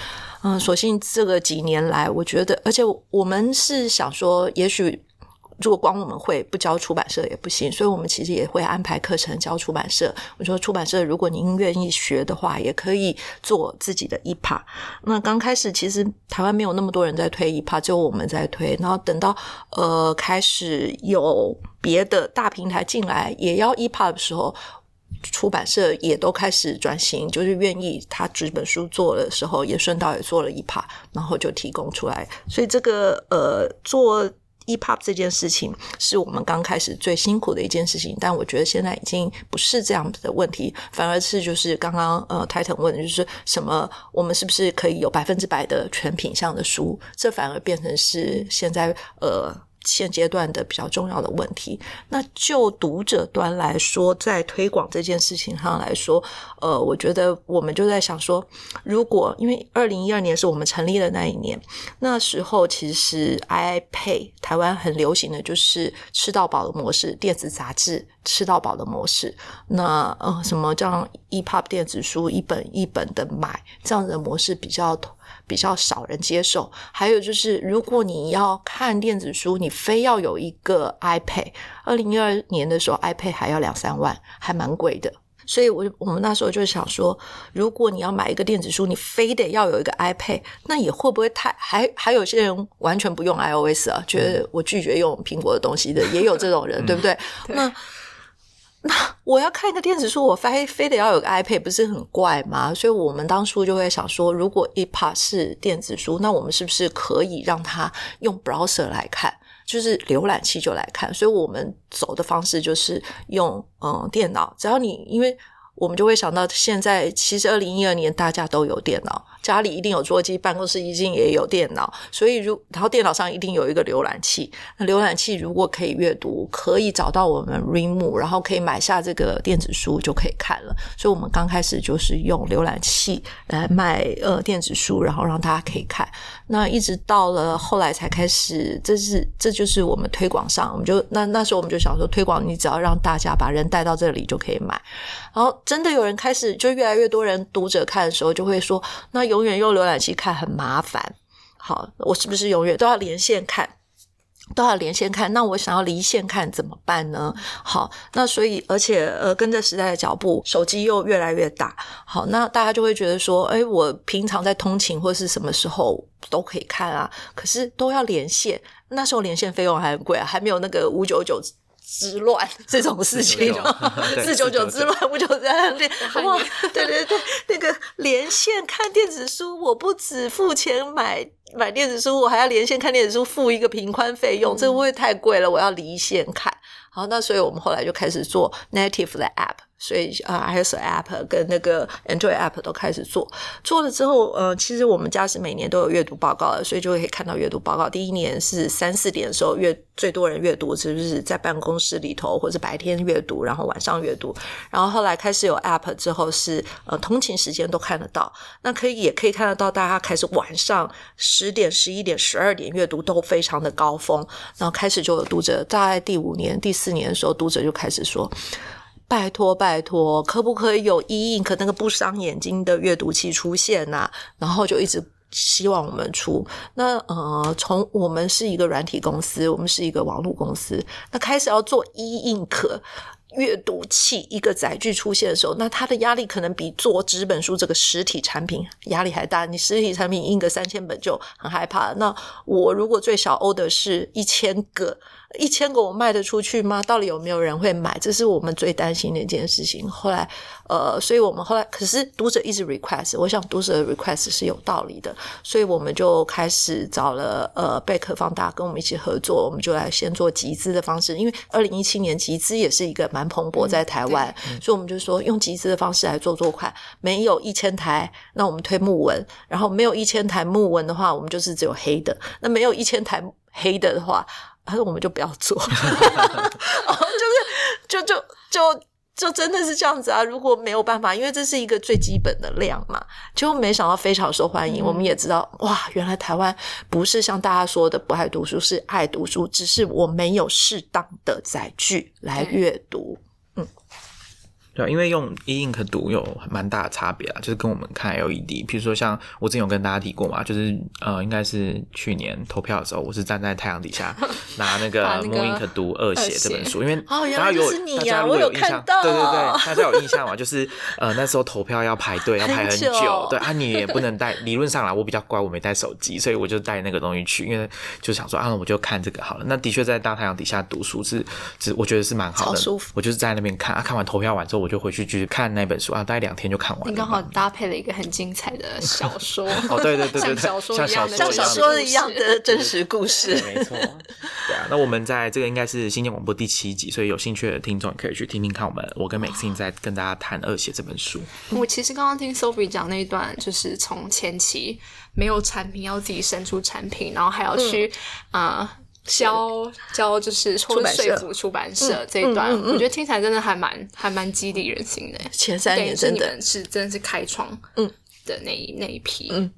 嗯，所幸这个几年来，我觉得，而且我们是想说，也许如果光我们会不教出版社也不行，所以我们其实也会安排课程教出版社。我说出版社，如果您愿意学的话，也可以做自己的 EPUB。那刚开始其实台湾没有那么多人在推 EPUB，只有我们在推。然后等到呃开始有别的大平台进来也要 EPUB 的时候。出版社也都开始转型，就是愿意他纸本书做的时候，也顺道也做了一 part，然后就提供出来。所以这个呃做 EPUB 这件事情，是我们刚开始最辛苦的一件事情。但我觉得现在已经不是这样子的问题，反而是就是刚刚呃 Titan 问就是什么，我们是不是可以有百分之百的全品相的书？这反而变成是现在呃。现阶段的比较重要的问题，那就读者端来说，在推广这件事情上来说，呃，我觉得我们就在想说，如果因为二零一二年是我们成立的那一年，那时候其实 iPay 台湾很流行的就是吃到饱的模式，电子杂志吃到饱的模式，那呃，什么叫 EPUB 电子书一本一本的买这样的模式比较。比较少人接受，还有就是，如果你要看电子书，你非要有一个 iPad。二零一二年的时候，iPad 还要两三万，还蛮贵的。所以，我我们那时候就想说，如果你要买一个电子书，你非得要有一个 iPad，那也会不会太？还还有些人完全不用 iOS 啊，觉得我拒绝用苹果的东西的，也有这种人，对不对？那。那 我要看一个电子书，我非非得要有个 iPad，不是很怪吗？所以我们当初就会想说，如果 EPUB 是电子书，那我们是不是可以让它用 browser 来看，就是浏览器就来看？所以我们走的方式就是用嗯电脑，只要你因为我们就会想到，现在其实二零一二年大家都有电脑。家里一定有桌机，办公室一定也有电脑，所以如然后电脑上一定有一个浏览器。那浏览器如果可以阅读，可以找到我们 Reamu，然后可以买下这个电子书就可以看了。所以我们刚开始就是用浏览器来卖呃电子书，然后让大家可以看。那一直到了后来才开始，这是这就是我们推广上，我们就那那时候我们就想说，推广你只要让大家把人带到这里就可以买。然后真的有人开始，就越来越多人读者看的时候，就会说那。永远用浏览器看很麻烦，好，我是不是永远都要连线看？都要连线看？那我想要离线看怎么办呢？好，那所以而且呃，跟着时代的脚步，手机又越来越大，好，那大家就会觉得说，哎，我平常在通勤或是什么时候都可以看啊，可是都要连线，那时候连线费用还很贵啊，还没有那个五九九。之乱 这种事情，四九九之乱，五九在连哇，对对对，那个连线看电子书，我不止付钱买买电子书，我还要连线看电子书，付一个平宽费用，这会不会太贵了？我要离线看。好，那所以我们后来就开始做 native 的 app。所以啊，iOS app 跟那个 Android app 都开始做，做了之后，呃，其实我们家是每年都有阅读报告的，所以就可以看到阅读报告。第一年是三四点的时候阅最多人阅读，就是在办公室里头或者白天阅读，然后晚上阅读。然后后来开始有 app 之后，是呃通勤时间都看得到，那可以也可以看得到大家开始晚上十点、十一点、十二点阅读都非常的高峰。然后开始就有读者，大概第五年、第四年的时候，读者就开始说。拜托拜托，可不可以有 e ink 那个不伤眼睛的阅读器出现呐？然后就一直希望我们出。那呃，从我们是一个软体公司，我们是一个网络公司，那开始要做 e ink 阅读器一个载具出现的时候，那它的压力可能比做纸本书这个实体产品压力还大。你实体产品印个三千本就很害怕。那我如果最小 order 是一千个。一千个我卖得出去吗？到底有没有人会买？这是我们最担心的一件事情。后来，呃，所以我们后来，可是读者一直 request，我想读者的 request 是有道理的，所以我们就开始找了呃贝壳放大跟我们一起合作，我们就来先做集资的方式，因为二零一七年集资也是一个蛮蓬勃在台湾，所以我们就说用集资的方式来做做看，没有一千台，那我们推木纹，然后没有一千台木纹的话，我们就是只有黑的，那没有一千台黑的的话。他说：“我们就不要做，就是就就就就真的是这样子啊！如果没有办法，因为这是一个最基本的量嘛，就没想到非常受欢迎。我们也知道，哇，原来台湾不是像大家说的不爱读书，是爱读书，只是我没有适当的载具来阅读。”嗯。对啊，因为用 e ink 读有蛮大的差别啊，就是跟我们看 LED，比如说像我之前有跟大家提过嘛，就是呃，应该是去年投票的时候，我是站在太阳底下 拿那个把那 m 个 o ink 读《恶写》这本书，因为 哦原大家有大家有印象对对对，大家有印象嘛？就是呃那时候投票要排队，要 排很很久久，对啊，你也不能带，理论上来，我比较乖，我没带手机，所以我就带那个东西去，因为就想说啊，我就看这个好了。那的确在大太阳底下读书是，是我觉得是蛮好的，舒服我就是在那边看啊，看完投票完之后，我就回去继续看那本书啊，大概两天就看完了。你刚好搭配了一个很精彩的小说 哦，对对对对像，小说一样的像小小说一样的真实故事。对，没错。对啊，那我们在这个应该是新建广播第七集，所以有兴趣的听众可以去听听看我们我跟 Maxine 在跟大家谈《恶血》这本书。我其实刚刚听 Sophie 讲那一段，就是从前期没有产品，要自己生出产品，然后还要去啊、呃教教，就是或者版社说服出版社这一段，我觉得听起来真的还蛮还蛮激励人心的。前三年真的，是真的是开创嗯的那一那一批，嗯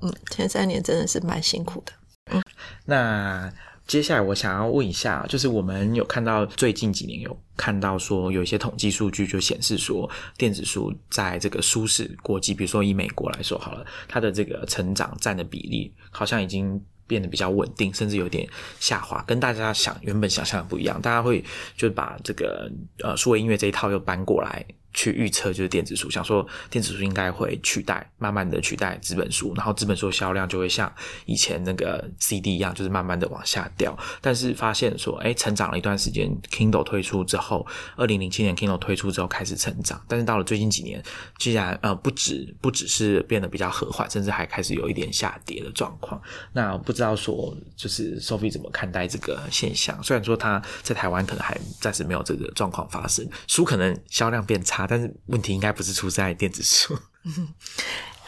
嗯前三年真的是蛮辛苦的。嗯那接下来我想要问一下，就是我们有看到最近几年有看到说有一些统计数据就显示说，电子书在这个舒适国际，比如说以美国来说好了，它的这个成长占的比例好像已经。变得比较稳定，甚至有点下滑，跟大家想原本想象的不一样。大家会就把这个呃数位音乐这一套又搬过来去预测，就是电子书，想说电子书应该会取代，慢慢的取代纸本书，然后纸本书的销量就会像以前那个 CD 一样，就是慢慢的往下掉。但是发现说，哎，成长了一段时间，Kindle 推出之后，二零零七年 Kindle 推出之后开始成长，但是到了最近几年，既然呃不止不只是变得比较和缓，甚至还开始有一点下跌的状况。那不知道说，就是 Sophie 怎么看待这个现象？虽然说他在台湾可能还暂时没有这个状况发生，书可能销量变差，但是问题应该不是出在电子书。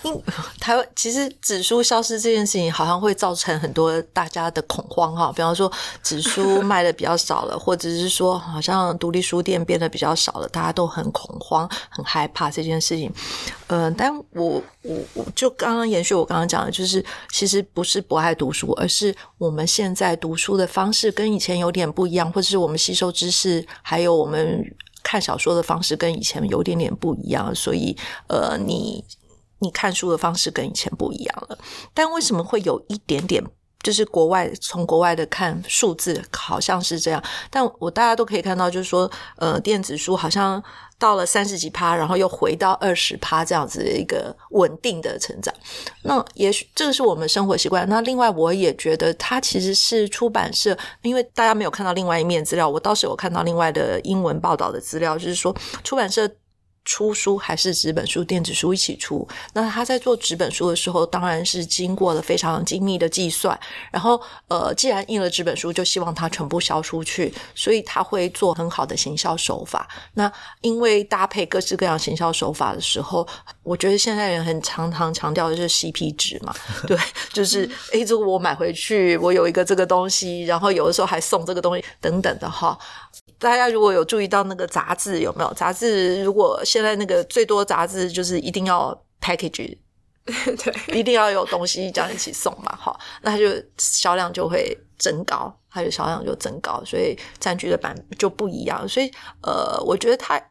因 台湾其实纸书消失这件事情，好像会造成很多大家的恐慌哈。比方说，纸书卖的比较少了，或者是说，好像独立书店变得比较少了，大家都很恐慌、很害怕这件事情。呃，但我我我就刚刚延续我刚刚讲的，就是其实不是不爱读书，而是我们现在读书的方式跟以前有点不一样，或者是我们吸收知识，还有我们看小说的方式跟以前有点点不一样，所以呃，你。你看书的方式跟以前不一样了，但为什么会有一点点？就是国外从国外的看数字好像是这样，但我大家都可以看到，就是说，呃，电子书好像到了三十几趴，然后又回到二十趴这样子的一个稳定的成长。那也许这个是我们生活习惯。那另外，我也觉得它其实是出版社，因为大家没有看到另外一面资料，我倒是有看到另外的英文报道的资料，就是说出版社。出书还是纸本书、电子书一起出？那他在做纸本书的时候，当然是经过了非常精密的计算。然后，呃，既然印了纸本书，就希望它全部销出去，所以他会做很好的行销手法。那因为搭配各式各样行销手法的时候，我觉得现在人很常常强调的是 CP 值嘛，对，就是诶，这个我买回去，我有一个这个东西，然后有的时候还送这个东西等等的哈。大家如果有注意到那个杂志有没有？杂志如果现在那个最多杂志就是一定要 package，对，一定要有东西这样一起送嘛，哈，那它就销量就会增高，它的销量就增高，所以占据的版就不一样，所以呃，我觉得它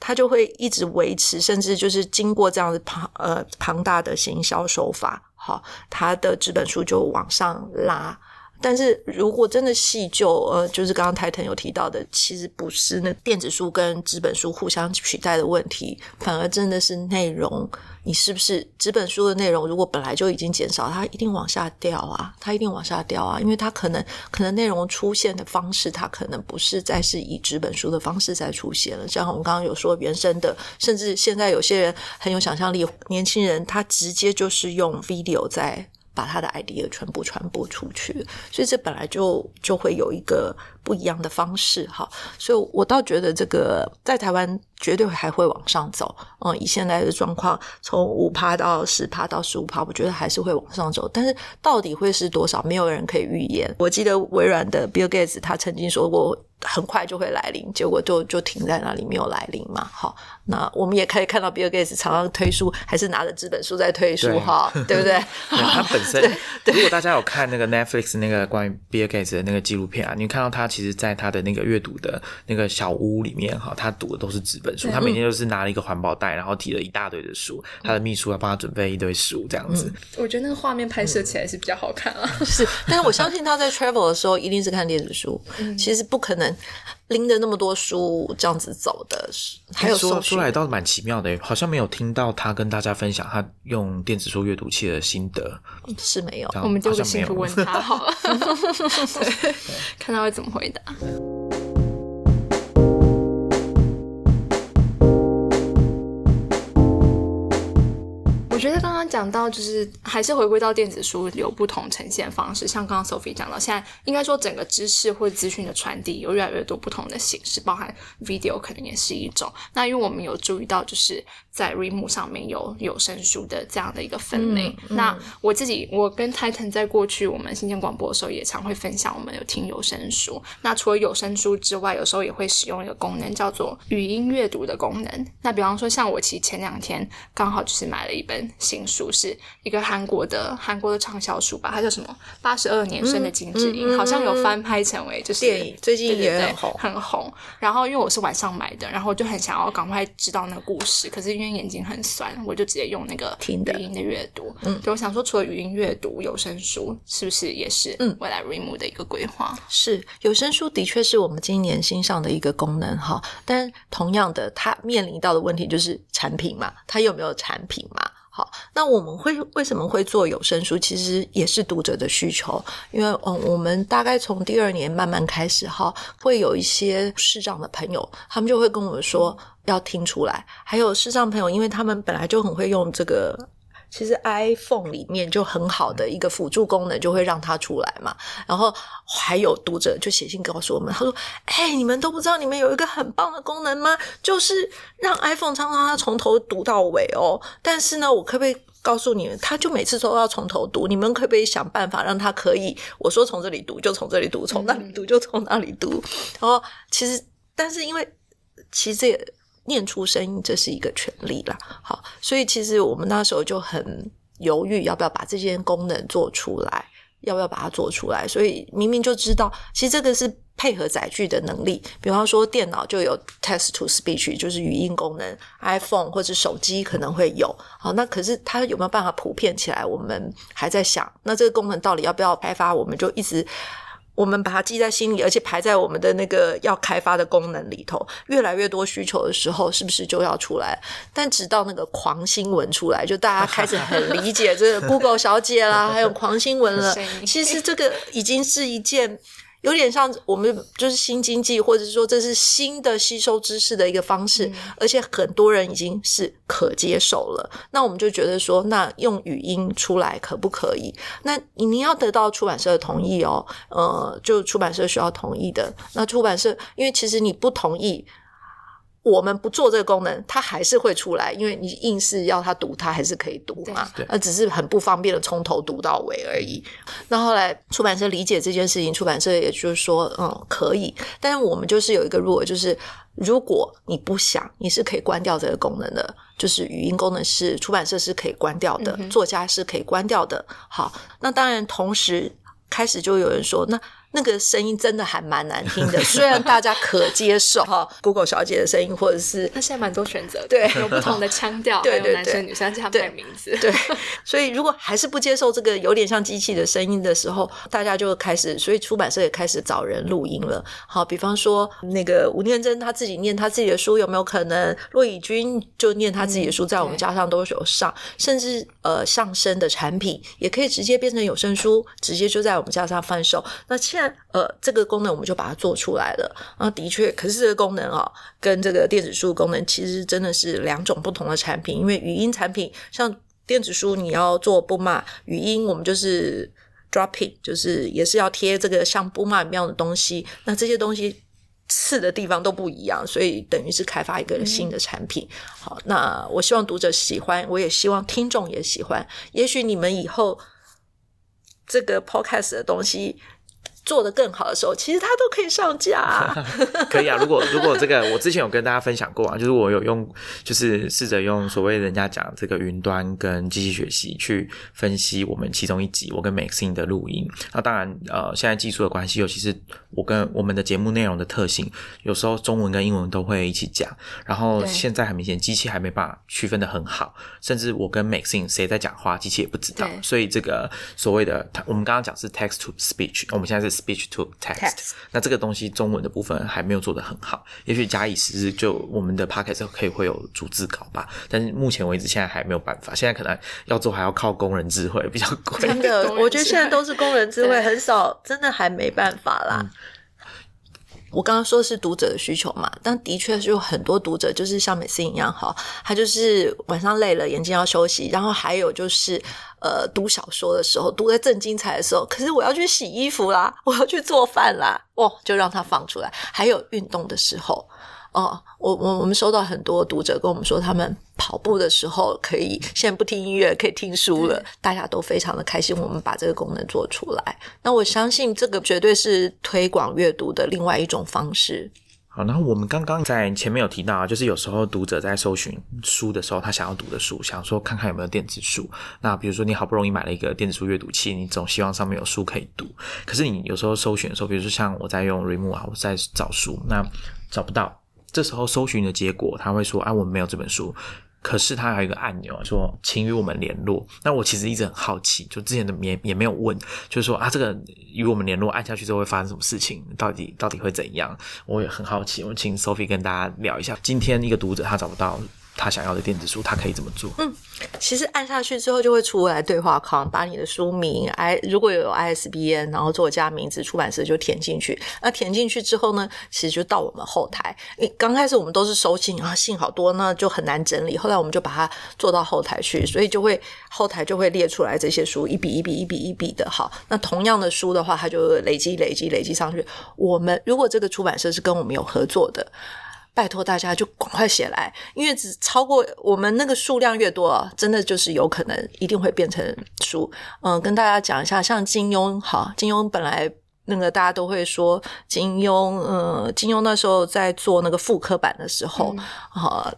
它就会一直维持，甚至就是经过这样子庞呃庞大的行销手法，好，它的纸本书就往上拉。但是如果真的细究，呃，就是刚刚台腾有提到的，其实不是那电子书跟纸本书互相取代的问题，反而真的是内容，你是不是纸本书的内容如果本来就已经减少，它一定往下掉啊，它一定往下掉啊，因为它可能可能内容出现的方式，它可能不是再是以纸本书的方式再出现了，像我们刚刚有说原生的，甚至现在有些人很有想象力，年轻人他直接就是用 video 在。把他的 idea 全部传播出去，所以这本来就就会有一个不一样的方式哈，所以我倒觉得这个在台湾绝对还会往上走，嗯，以现在的状况，从五趴到十趴到十五趴，我觉得还是会往上走，但是到底会是多少，没有人可以预言。我记得微软的 Bill Gates 他曾经说过。很快就会来临，结果就就停在那里没有来临嘛。好，那我们也可以看到比尔盖茨常常推书，还是拿着纸本书在推书哈，对不对？他本身，如果大家有看那个 Netflix 那个关于比尔盖茨的那个纪录片啊，你看到他其其实在他的那个阅读的那个小屋里面哈，他读的都是纸本书，他每天就是拿了一个环保袋，然后提了一大堆的书，他的秘书要帮他准备一堆书这样子。我觉得那个画面拍摄起来是比较好看啊。是，但是我相信他在 travel 的时候一定是看电子书，其实不可能拎着那么多书这样子走的。还有说说来倒是蛮奇妙的，好像没有听到他跟大家分享他用电子书阅读器的心得，是没有。我们就个信图问他好了，看他会怎么回答。我觉得刚刚讲到，就是还是回归到电子书有不同呈现方式，像刚刚 Sophie 讲到，现在应该说整个知识或资讯的传递有越来越多不同的形式，包含 video 可能也是一种。那因为我们有注意到，就是在 Readmoo 上面有有声书的这样的一个分类。那我自己，我跟 Titan 在过去我们新建广播的时候，也常会分享我们有听有声书。那除了有声书之外，有时候也会使用一个功能叫做语音阅读的功能。那比方说，像我其实前两天刚好就是买了一本。新书是一个韩国的韩国的畅销书吧，它叫什么？八十二年生的金智英，好像有翻拍成为就是电影，最近也很红，很红。然后因为我是晚上买的，然后我就很想要赶快知道那个故事，可是因为眼睛很酸，我就直接用那个语音的阅读。嗯，对，我想说，除了语音阅读，有声书是不是也是嗯未来 Readmoo 的一个规划？是有声书的确是我们今年新上的一个功能哈，但同样的，它面临到的问题就是产品嘛，它有没有产品嘛？好，那我们会为什么会做有声书？其实也是读者的需求，因为嗯，我们大概从第二年慢慢开始哈，会有一些视障的朋友，他们就会跟我们说要听出来，还有视障朋友，因为他们本来就很会用这个。其实 iPhone 里面就很好的一个辅助功能，就会让它出来嘛。然后还有读者就写信告诉我们，他说：“哎，你们都不知道，你们有一个很棒的功能吗？就是让 iPhone 常常它从头读到尾哦。但是呢，我可不可以告诉你们，他就每次都要从头读？你们可不可以想办法让他可以？我说从这里读就从这里读，从那里读就从那里读。然后其实，但是因为其实这。念出声音，这是一个权利啦。好，所以其实我们那时候就很犹豫，要不要把这件功能做出来，要不要把它做出来。所以明明就知道，其实这个是配合载具的能力。比方说，电脑就有 text to speech，就是语音功能；iPhone 或者手机可能会有。好，那可是它有没有办法普遍起来？我们还在想，那这个功能到底要不要开发？我们就一直。我们把它记在心里，而且排在我们的那个要开发的功能里头。越来越多需求的时候，是不是就要出来？但直到那个狂新闻出来，就大家开始很理解这个 Google 小姐啦，还有狂新闻了。其实这个已经是一件。有点像我们就是新经济，或者是说这是新的吸收知识的一个方式，而且很多人已经是可接受了。那我们就觉得说，那用语音出来可不可以？那你要得到出版社的同意哦，呃，就出版社需要同意的。那出版社，因为其实你不同意。我们不做这个功能，它还是会出来，因为你硬是要它读，它还是可以读嘛。那只是很不方便的从头读到尾而已。那后来出版社理解这件事情，出版社也就是说，嗯，可以。但是我们就是有一个 rule，就是如果你不想，你是可以关掉这个功能的，就是语音功能是出版社是可以关掉的，作家是可以关掉的。好，那当然同时开始就有人说那。那个声音真的还蛮难听的，虽然大家可接受哈，Google 小姐的声音，或者是她现在蛮多选择，对，有不同的腔调，对对对，男生女生加改名字，对，所以如果还是不接受这个有点像机器的声音的时候，大家就开始，所以出版社也开始找人录音了。好，比方说那个吴念真他自己念他自己的书，有没有可能？骆以军就念他自己的书，在我们家上都有上，甚至呃上升的产品也可以直接变成有声书，直接就在我们家上贩售。那现在。呃，这个功能我们就把它做出来了。啊，的确，可是这个功能啊，跟这个电子书功能其实真的是两种不同的产品。因为语音产品像电子书，你要做不骂语音，我们就是 dropping，就是也是要贴这个像不骂一样的东西。那这些东西刺的地方都不一样，所以等于是开发一个新的产品。好，那我希望读者喜欢，我也希望听众也喜欢。也许你们以后这个 podcast 的东西。做得更好的时候，其实它都可以上架、啊。可以啊，如果如果这个我之前有跟大家分享过啊，就是我有用，就是试着用所谓人家讲这个云端跟机器学习去分析我们其中一集我跟 Maxine 的录音。那当然，呃，现在技术的关系，尤其是我跟我们的节目内容的特性，有时候中文跟英文都会一起讲。然后现在很明显，机器还没办法区分的很好，甚至我跟 Maxine 谁在讲话，机器也不知道。所以这个所谓的，我们刚刚讲是 text to speech，我们现在是 speech to text。Text 那这个东西中文的部分还没有做得很好，也许假以时日，就我们的 p o c k e t 可以会有逐字稿吧。但是目前为止，现在还没有办法，现在可能要做还要靠工人智慧，比较贵。真的，我觉得现在都是工人智慧，很少，真的还没办法啦。我刚刚说是读者的需求嘛，但的确是有很多读者就是像美斯一样哈，他就是晚上累了，眼睛要休息，然后还有就是呃读小说的时候，读的正精彩的时候，可是我要去洗衣服啦，我要去做饭啦，哦，就让它放出来。还有运动的时候，哦，我我我们收到很多读者跟我们说，他们跑步的时候可以现在不听音乐，可以听书了，大家都非常的开心。我们把这个功能做出来，那我相信这个绝对是推广阅读的另外一种方式。好，然后我们刚刚在前面有提到啊，就是有时候读者在搜寻书的时候，他想要读的书，想说看看有没有电子书。那比如说你好不容易买了一个电子书阅读器，你总希望上面有书可以读。可是你有时候搜寻的时候，比如说像我在用 Remove 啊，我在找书，那找不到，这时候搜寻的结果他会说啊，我们没有这本书。可是他还有一个按钮说，请与我们联络。那我其实一直很好奇，就之前的也也没有问，就是说啊，这个与我们联络按下去之后会发生什么事情？到底到底会怎样？我也很好奇。我请 Sophie 跟大家聊一下，今天一个读者他找不到他想要的电子书，他可以怎么做？嗯其实按下去之后就会出来对话框，把你的书名 i 如果有 ISBN，然后作家名字、出版社就填进去。那填进去之后呢，其实就到我们后台。你刚开始我们都是收信啊，信好多，那就很难整理。后来我们就把它做到后台去，所以就会后台就会列出来这些书一笔一笔一笔一笔的。好，那同样的书的话，它就累积累积累积上去。我们如果这个出版社是跟我们有合作的。拜托大家就赶快写来，因为只超过我们那个数量越多啊，真的就是有可能一定会变成书。嗯，跟大家讲一下，像金庸，哈，金庸本来那个大家都会说金庸，嗯，金庸那时候在做那个复刻版的时候，啊、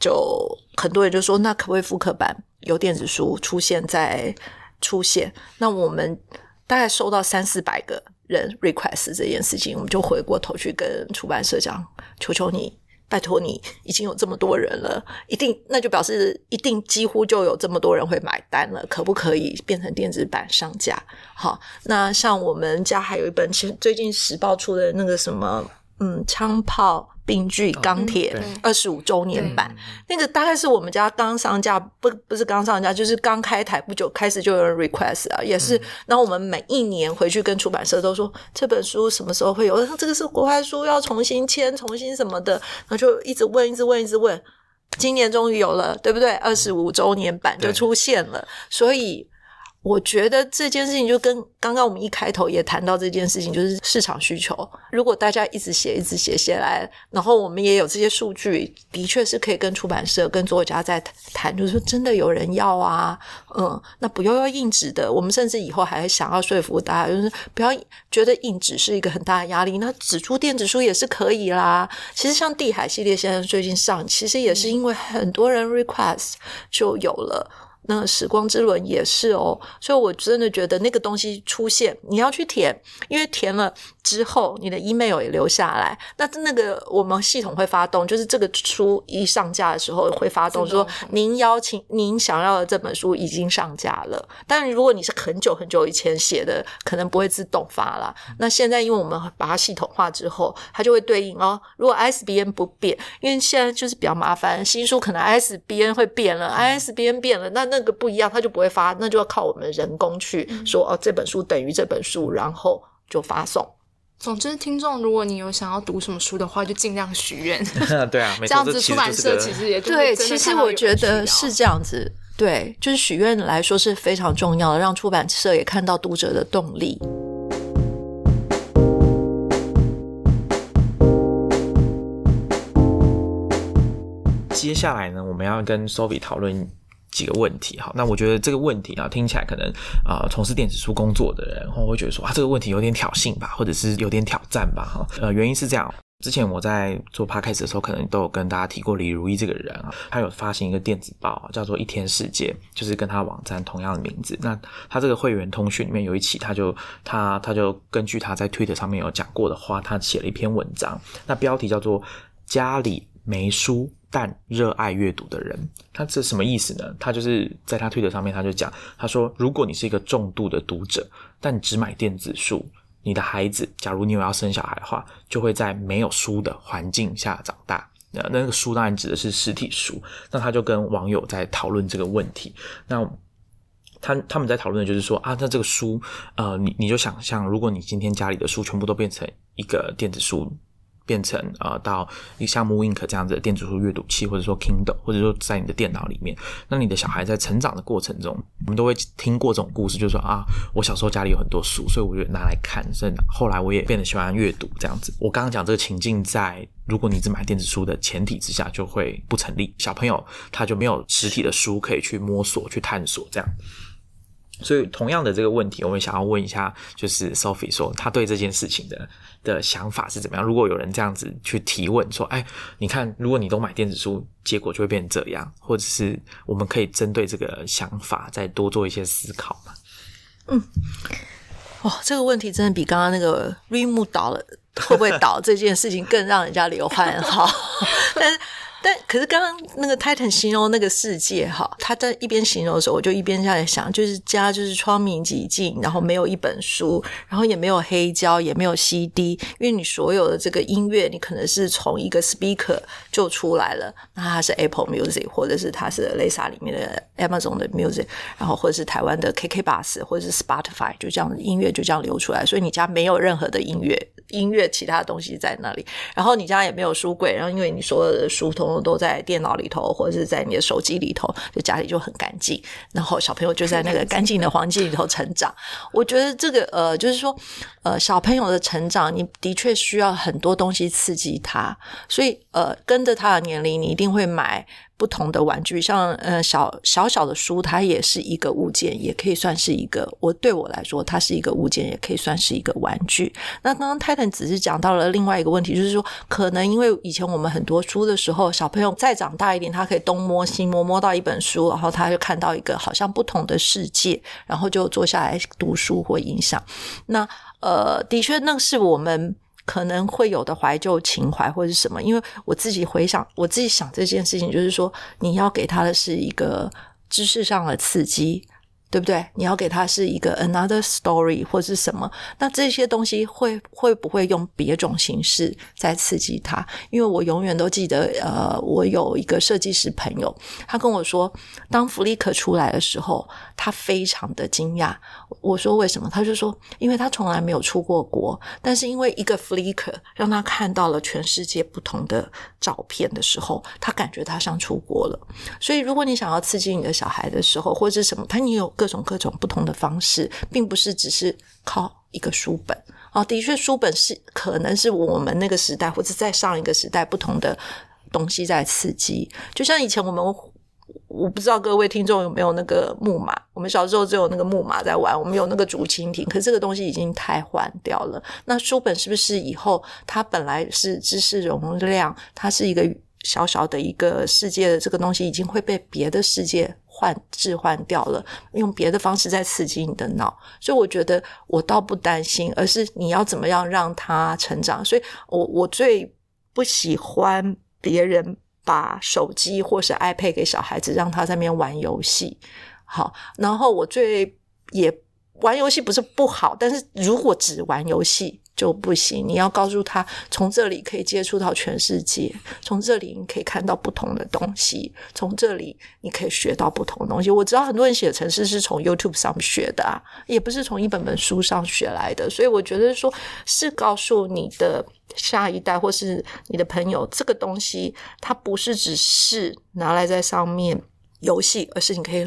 就很多人就说，那可不可以复刻版有电子书出现在出现？那我们大概收到三四百个人 request 这件事情，我们就回过头去跟出版社讲，求求你。拜托你，已经有这么多人了，一定那就表示一定几乎就有这么多人会买单了，可不可以变成电子版上架？好，那像我们家还有一本，其实最近时报出的那个什么，嗯，枪炮。病句钢铁二十五周年版，那个大概是我们家刚上架，不不是刚上架，就是刚开台不久，开始就有人 request 啊，也是。然后我们每一年回去跟出版社都说，这本书什么时候会有？这个是国外书，要重新签，重新什么的，然后就一直问，一直问，一直问。今年终于有了，对不对？二十五周年版就出现了，所以我觉得这件事情就跟刚刚我们一开头也谈到这件事情，就是市场需求。如果大家一直写、一直写写来，然后我们也有这些数据，的确是可以跟出版社、跟作家在谈，就是说真的有人要啊，嗯，那不要要硬纸的。我们甚至以后还想要说服大家，就是不要觉得硬纸是一个很大的压力，那只出电子书也是可以啦。其实像地海系列现在最近上，其实也是因为很多人 request 就有了。那时光之轮也是哦，所以我真的觉得那个东西出现，你要去填，因为填了之后，你的 email 也留下来。那那个我们系统会发动，就是这个书一上架的时候会发动说，您邀请您想要的这本书已经上架了。但如果你是很久很久以前写的，可能不会自动发啦。那现在因为我们把它系统化之后，它就会对应哦。如果 ISBN 不变，因为现在就是比较麻烦，新书可能 ISBN 会变了，ISBN 变了，那那个不一样，它就不会发，那就要靠我们人工去说哦，这本书等于这本书，然后就发送。总之，听众如果你有想要读什么书的话，就尽量许愿，对啊，这样子出版社其实也就会对，其实我觉得是这样子。对，就是许愿来说是非常重要的，让出版社也看到读者的动力。接下来呢，我们要跟 Sophie 讨论几个问题。好，那我觉得这个问题啊，听起来可能啊，从事电子书工作的人然后会觉得说啊，这个问题有点挑衅吧，或者是有点挑战吧。哈，呃，原因是这样。之前我在做 podcast 的时候，可能都有跟大家提过李如意这个人啊，他有发行一个电子报，叫做《一天世界》，就是跟他网站同样的名字。那他这个会员通讯里面有一期，他就他他就根据他在 Twitter 上面有讲过的话，他写了一篇文章，那标题叫做《家里没书但热爱阅读的人》。他这什么意思呢？他就是在他推特上面，他就讲，他说，如果你是一个重度的读者，但只买电子书。你的孩子，假如你有要生小孩的话，就会在没有书的环境下长大。那那个书当然指的是实体书。那他就跟网友在讨论这个问题。那他他们在讨论的就是说啊，那这个书，呃，你你就想象，如果你今天家里的书全部都变成一个电子书。变成呃，到一像 m o Ink 这样子的电子书阅读器，或者说 Kindle，或者说在你的电脑里面，那你的小孩在成长的过程中，我们都会听过这种故事，就是说啊，我小时候家里有很多书，所以我就拿来看，所以后来我也变得喜欢阅读这样子。我刚刚讲这个情境，在如果你只买电子书的前提之下，就会不成立。小朋友他就没有实体的书可以去摸索、去探索这样。所以，同样的这个问题，我们想要问一下，就是 Sophie 说，他对这件事情的的想法是怎么样？如果有人这样子去提问说，哎，你看，如果你都买电子书，结果就会变成这样，或者是我们可以针对这个想法再多做一些思考嘛？嗯，哇，这个问题真的比刚刚那个 Rim 倒了会不会倒这件事情更让人家流汗哈，但是。但可是刚刚那个 Titan 形容那个世界哈，他在一边形容的时候，我就一边在想，就是家就是窗明几净，然后没有一本书，然后也没有黑胶，也没有 CD，因为你所有的这个音乐，你可能是从一个 speaker 就出来了，那它是 Apple Music，或者是它是 Lisa 里面的 Amazon 的 Music，然后或者是台湾的 KK Bus，或者是 Spotify，就这样音乐就这样流出来，所以你家没有任何的音乐。音乐其他的东西在那里，然后你家也没有书柜，然后因为你所有的书通通都在电脑里头或者是在你的手机里头，就家里就很干净，然后小朋友就在那个干净的环境里头成长。我觉得这个呃，就是说呃，小朋友的成长，你的确需要很多东西刺激他，所以呃，跟着他的年龄，你一定会买。不同的玩具，像呃小小小的书，它也是一个物件，也可以算是一个。我对我来说，它是一个物件，也可以算是一个玩具。那刚刚泰坦只是讲到了另外一个问题，就是说，可能因为以前我们很多书的时候，小朋友再长大一点，他可以东摸西摸，摸到一本书，然后他就看到一个好像不同的世界，然后就坐下来读书或影响。那呃，的确，那是我们。可能会有的怀旧情怀或者什么？因为我自己回想，我自己想这件事情，就是说，你要给他的是一个知识上的刺激。对不对？你要给他是一个 another story 或是什么？那这些东西会会不会用别种形式在刺激他？因为我永远都记得，呃，我有一个设计师朋友，他跟我说，当弗利克出来的时候，他非常的惊讶。我说为什么？他就说，因为他从来没有出过国，但是因为一个 Flickr 让他看到了全世界不同的照片的时候，他感觉他像出国了。所以，如果你想要刺激你的小孩的时候，或者什么，他你有。各种各种不同的方式，并不是只是靠一个书本啊。的确，书本是可能是我们那个时代或者在上一个时代不同的东西在刺激。就像以前我们，我不知道各位听众有没有那个木马，我们小时候只有那个木马在玩，我们有那个竹蜻蜓，可是这个东西已经太换掉了。那书本是不是以后它本来是知识容量，它是一个小小的一个世界的这个东西，已经会被别的世界？换置换掉了，用别的方式在刺激你的脑，所以我觉得我倒不担心，而是你要怎么样让它成长。所以我我最不喜欢别人把手机或是 iPad 给小孩子，让他在那边玩游戏。好，然后我最也玩游戏不是不好，但是如果只玩游戏。就不行，你要告诉他，从这里可以接触到全世界，从这里你可以看到不同的东西，从这里你可以学到不同的东西。我知道很多人写程式是从 YouTube 上学的啊，也不是从一本本书上学来的，所以我觉得说是告诉你的下一代或是你的朋友，这个东西它不是只是拿来在上面游戏，而是你可以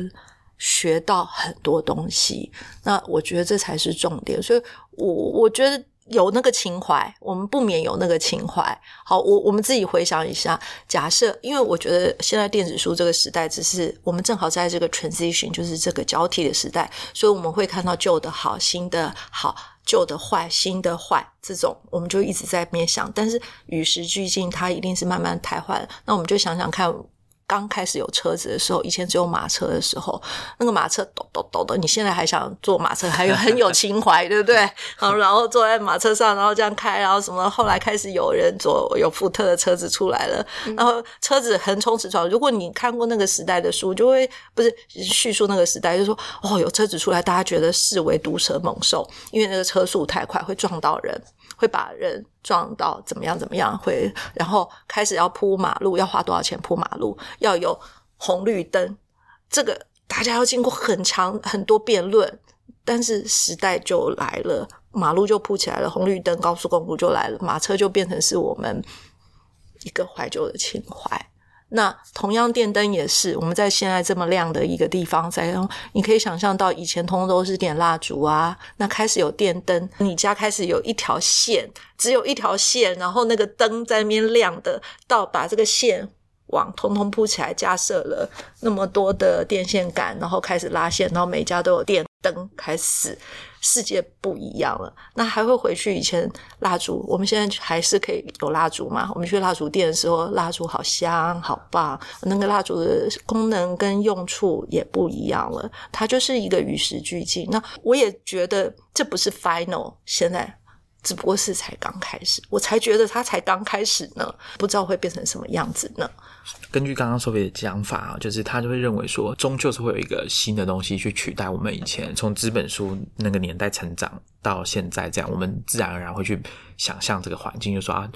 学到很多东西。那我觉得这才是重点，所以我我觉得。有那个情怀，我们不免有那个情怀。好，我我们自己回想一下，假设，因为我觉得现在电子书这个时代，只是我们正好在这个 transition，就是这个交替的时代，所以我们会看到旧的好，新的好，旧的坏，新的坏，这种我们就一直在面想。但是与时俱进，它一定是慢慢汰换。那我们就想想看。刚开始有车子的时候，以前只有马车的时候，那个马车抖抖抖的，你现在还想坐马车，还有很有情怀，对不对？好，然后坐在马车上，然后这样开，然后什么？后来开始有人坐有福特的车子出来了，然后车子横冲直撞。如果你看过那个时代的书，就会不是叙述那个时代，就说哦，有车子出来，大家觉得视为毒蛇猛兽，因为那个车速太快，会撞到人。会把人撞到怎么样怎么样？会然后开始要铺马路，要花多少钱铺马路？要有红绿灯，这个大家要经过很长很多辩论，但是时代就来了，马路就铺起来了，红绿灯，高速公路就来了，马车就变成是我们一个怀旧的情怀。那同样电灯也是，我们在现在这么亮的一个地方，在你可以想象到以前通通都是点蜡烛啊，那开始有电灯，你家开始有一条线，只有一条线，然后那个灯在那边亮的，到把这个线网通通铺起来，架设了那么多的电线杆，然后开始拉线，然后每家都有电灯，开始。世界不一样了，那还会回去以前蜡烛？我们现在还是可以有蜡烛吗？我们去蜡烛店的时候，蜡烛好香，好棒。那个蜡烛的功能跟用处也不一样了，它就是一个与时俱进。那我也觉得这不是 final，现在只不过是才刚开始，我才觉得它才刚开始呢，不知道会变成什么样子呢。根据刚刚 Sophie 的讲法啊，就是他就会认为说，终究是会有一个新的东西去取代我们以前从资本书那个年代成长到现在这样，我们自然而然会去想象这个环境，就说啊，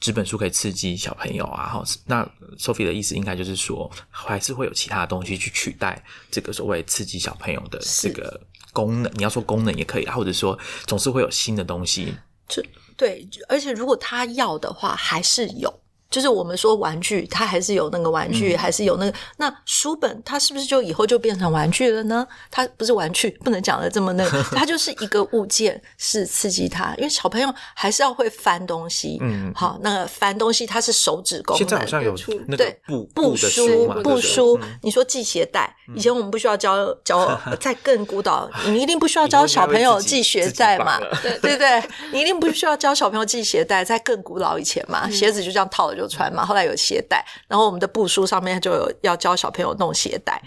资本书可以刺激小朋友啊，哈，那 Sophie 的意思应该就是说，还是会有其他的东西去取代这个所谓刺激小朋友的这个功能。你要说功能也可以，或者说总是会有新的东西。这对，而且如果他要的话，还是有。就是我们说玩具，它还是有那个玩具，还是有那个那书本，它是不是就以后就变成玩具了呢？它不是玩具，不能讲的这么那个，它就是一个物件，是刺激他，因为小朋友还是要会翻东西。嗯，好，那个翻东西它是手指功能。现在好像有那个布布书布书。你说系鞋带，以前我们不需要教教，在更古老，你一定不需要教小朋友系鞋带嘛？对对对，你一定不需要教小朋友系鞋带，在更古老以前嘛，鞋子就这样套着就。就穿嘛，后来有鞋带，然后我们的布书上面就有要教小朋友弄鞋带。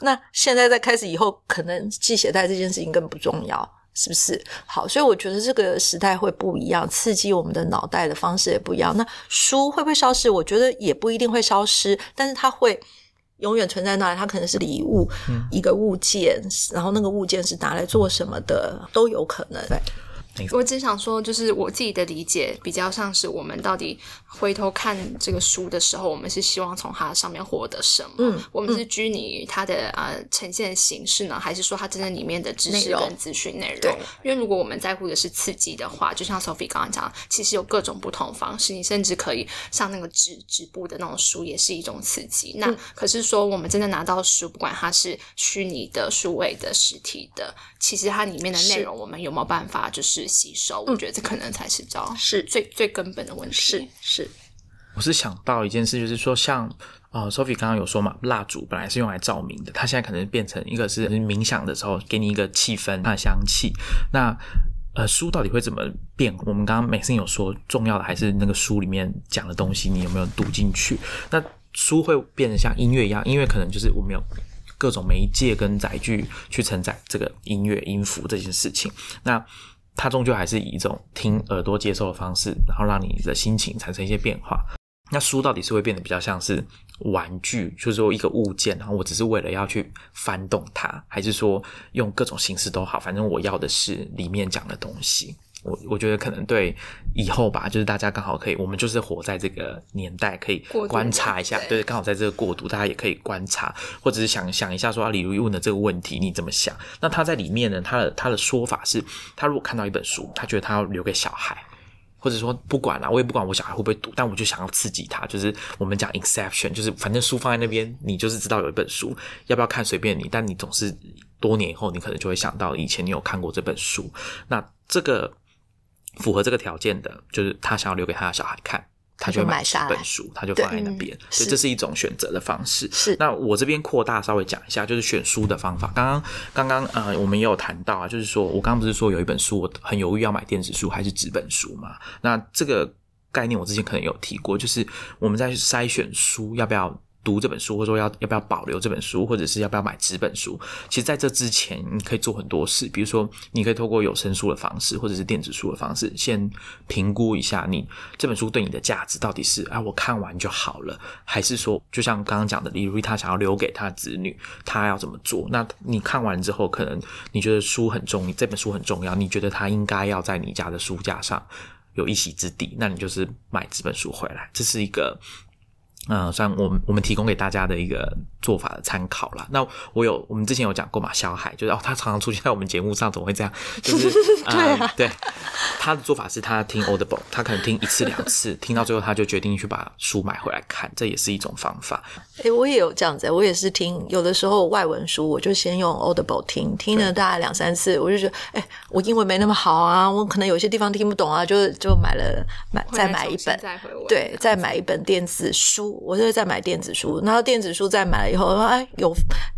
那现在在开始以后，可能系鞋带这件事情更不重要，是不是？好，所以我觉得这个时代会不一样，刺激我们的脑袋的方式也不一样。那书会不会消失？我觉得也不一定会消失，但是它会永远存在那里。它可能是礼物，一个物件，然后那个物件是拿来做什么的，都有可能。对。我只想说，就是我自己的理解比较像是我们到底回头看这个书的时候，我们是希望从它上面获得什么？嗯，我们是拘泥于它的呃呈现形式呢，还是说它真正里面的知识跟资讯内容？对，因为如果我们在乎的是刺激的话，就像 Sophie 刚刚讲，其实有各种不同方式，你甚至可以像那个纸纸布的那种书，也是一种刺激。那可是说，我们真的拿到书，不管它是虚拟的、数位的、实体的，其实它里面的内容，我们有没有办法就是？吸收，我觉得这可能才是招是最最根本的问题。是是，我是想到一件事，就是说，像呃，Sophie 刚刚有说嘛，蜡烛本来是用来照明的，它现在可能变成一个是冥想的时候给你一个气氛、它的香气。那呃，书到底会怎么变？我们刚刚美心有说，重要的还是那个书里面讲的东西，你有没有读进去？那书会变得像音乐一样，音乐可能就是我们有各种媒介跟载具去承载这个音乐音符这件事情。那它终究还是以一种听耳朵接受的方式，然后让你的心情产生一些变化。那书到底是会变得比较像是玩具，就是说一个物件，然后我只是为了要去翻动它，还是说用各种形式都好，反正我要的是里面讲的东西。我我觉得可能对以后吧，就是大家刚好可以，我们就是活在这个年代，可以观察一下，对，刚好在这个过渡，大家也可以观察，或者是想想一下，说李如意问的这个问题你怎么想？那他在里面呢，他的他的说法是，他如果看到一本书，他觉得他要留给小孩，或者说不管了，我也不管我小孩会不会读，但我就想要刺激他，就是我们讲 exception，就是反正书放在那边，你就是知道有一本书，要不要看随便你，但你总是多年以后，你可能就会想到以前你有看过这本书，那这个。符合这个条件的，就是他想要留给他的小孩看。他就会买下本书，他就放在那边，所以这是一种选择的方式。是，那我这边扩大稍微讲一下，就是选书的方法。刚刚刚刚呃，我们也有谈到啊，就是说我刚刚不是说有一本书我很犹豫要买电子书还是纸本书嘛？那这个概念我之前可能有提过，就是我们在筛选书要不要。读这本书，或者说要要不要保留这本书，或者是要不要买纸本书？其实，在这之前，你可以做很多事，比如说，你可以透过有声书的方式，或者是电子书的方式，先评估一下你这本书对你的价值到底是啊，我看完就好了，还是说，就像刚刚讲的，例如他想要留给他的子女，他要怎么做？那你看完之后，可能你觉得书很重，这本书很重要，你觉得他应该要在你家的书架上有一席之地，那你就是买纸本书回来，这是一个。嗯，像我们我们提供给大家的一个做法的参考啦。那我有我们之前有讲过嘛，小海就是哦，他常常出现在我们节目上，怎么会这样？就是对对，他的做法是他听 Audible，他可能听一次两次，听到最后他就决定去把书买回来看，这也是一种方法。哎，我也有这样子，我也是听，有的时候外文书我就先用 Audible 听，听了大概两三次，我就觉得，哎，我英文没那么好啊，我可能有些地方听不懂啊，就就买了买再买一本，对，再买一本电子书。我就再买电子书，然后电子书再买了以后，哎，有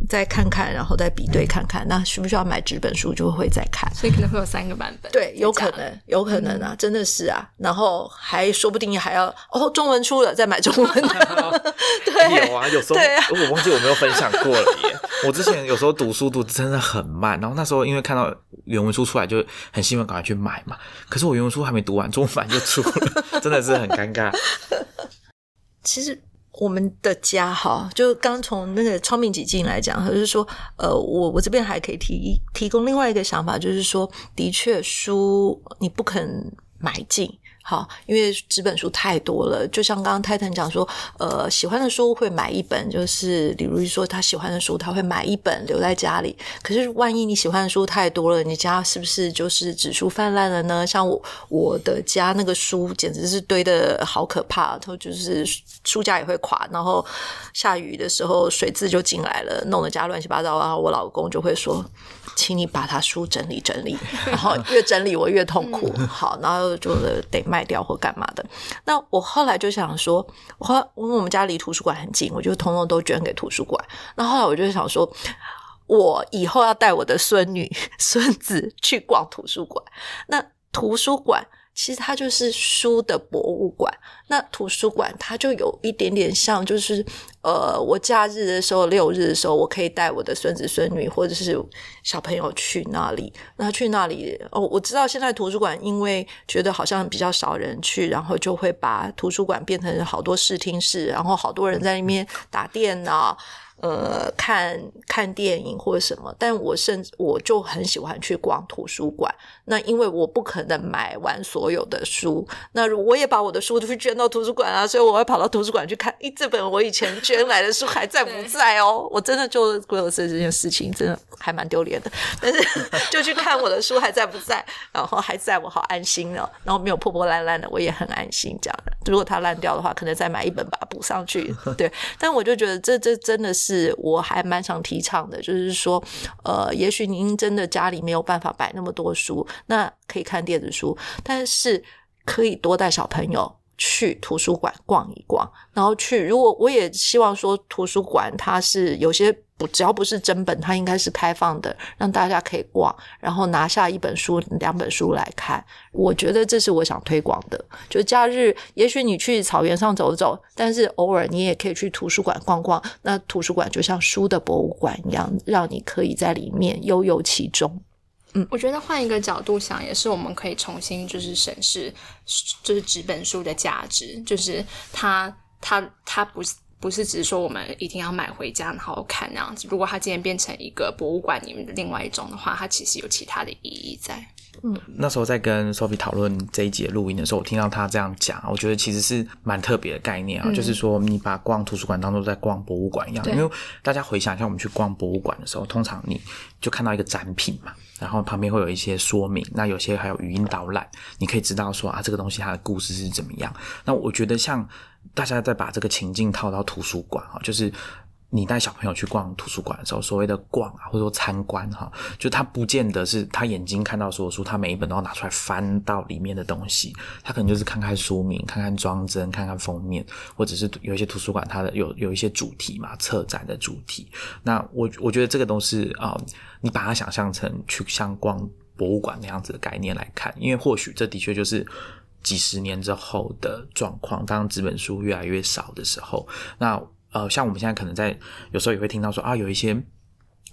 再看看，然后再比对看看，那需不需要买纸本书就会再看，所以可能会有三个版本。对，有可能，有可能啊，真的是啊，然后还说不定还要哦，中文出了再买中文。对，有啊，有时候我忘记我没有分享过了耶。我之前有时候读书读真的很慢，然后那时候因为看到原文书出来就很兴奋，赶快去买嘛。可是我原文书还没读完，中文版就出了，真的是很尴尬。其实。我们的家哈，就刚从那个超命几进来讲，就是说，呃，我我这边还可以提提供另外一个想法，就是说，的确书你不肯买进。好，因为纸本书太多了，就像刚刚泰坦讲说，呃，喜欢的书会买一本，就是比如说他喜欢的书，他会买一本留在家里。可是万一你喜欢的书太多了，你家是不是就是纸书泛滥了呢？像我我的家那个书简直是堆的好可怕，它就是书架也会垮，然后下雨的时候水渍就进来了，弄得家乱七八糟然后我老公就会说。请你把他书整理整理，然后越整理我越痛苦。好，然后就得卖掉或干嘛的。那我后来就想说，我因为我们家离图书馆很近，我就通通都捐给图书馆。那后来我就想说，我以后要带我的孙女、孙子去逛图书馆。那图书馆。其实它就是书的博物馆，那图书馆它就有一点点像，就是呃，我假日的时候、六日的时候，我可以带我的孙子孙女或者是小朋友去那里。那去那里哦，我知道现在图书馆因为觉得好像比较少人去，然后就会把图书馆变成好多视听室，然后好多人在那边打电脑。呃，看看电影或者什么，但我甚至我就很喜欢去逛图书馆。那因为我不可能买完所有的书，那我也把我的书都去捐到图书馆啊，所以我会跑到图书馆去看，咦，这本我以前捐来的书还在不在哦？我真的就为了这这件事情，真的还蛮丢脸的。但是 就去看我的书还在不在，然后还在我好安心哦，然后没有破破烂烂的，我也很安心。这样的，如果它烂掉的话，可能再买一本把它补上去。对，但我就觉得这这真的是。是，我还蛮想提倡的，就是说，呃，也许您真的家里没有办法摆那么多书，那可以看电子书，但是可以多带小朋友去图书馆逛一逛，然后去。如果我也希望说，图书馆它是有些。不，只要不是真本，它应该是开放的，让大家可以逛，然后拿下一本书、两本书来看。我觉得这是我想推广的。就假日，也许你去草原上走走，但是偶尔你也可以去图书馆逛逛。那图书馆就像书的博物馆一样，让你可以在里面悠游其中。嗯，我觉得换一个角度想，也是我们可以重新就是审视，就是纸本书的价值，就是它它它不是。不是只是说我们一定要买回家然后看那样子。如果它今天变成一个博物馆里面的另外一种的话，它其实有其他的意义在。嗯，那时候在跟 Sophie 讨论这一节录音的时候，我听到他这样讲，我觉得其实是蛮特别的概念啊。就是说，你把逛图书馆当做在逛博物馆一样。因为大家回想一下，我们去逛博物馆的时候，通常你就看到一个展品嘛，然后旁边会有一些说明，那有些还有语音导览，你可以知道说啊，这个东西它的故事是怎么样。那我觉得像。大家在把这个情境套到图书馆啊，就是你带小朋友去逛图书馆的时候，所谓的逛啊，或者说参观哈，就他不见得是他眼睛看到所有书，他每一本都要拿出来翻到里面的东西，他可能就是看看书名、看看装帧、看看封面，或者是有一些图书馆它的有有一些主题嘛，策展的主题。那我我觉得这个都是啊、你把它想象成去像逛博物馆那样子的概念来看，因为或许这的确就是。几十年之后的状况，当纸本书越来越少的时候，那呃，像我们现在可能在有时候也会听到说啊，有一些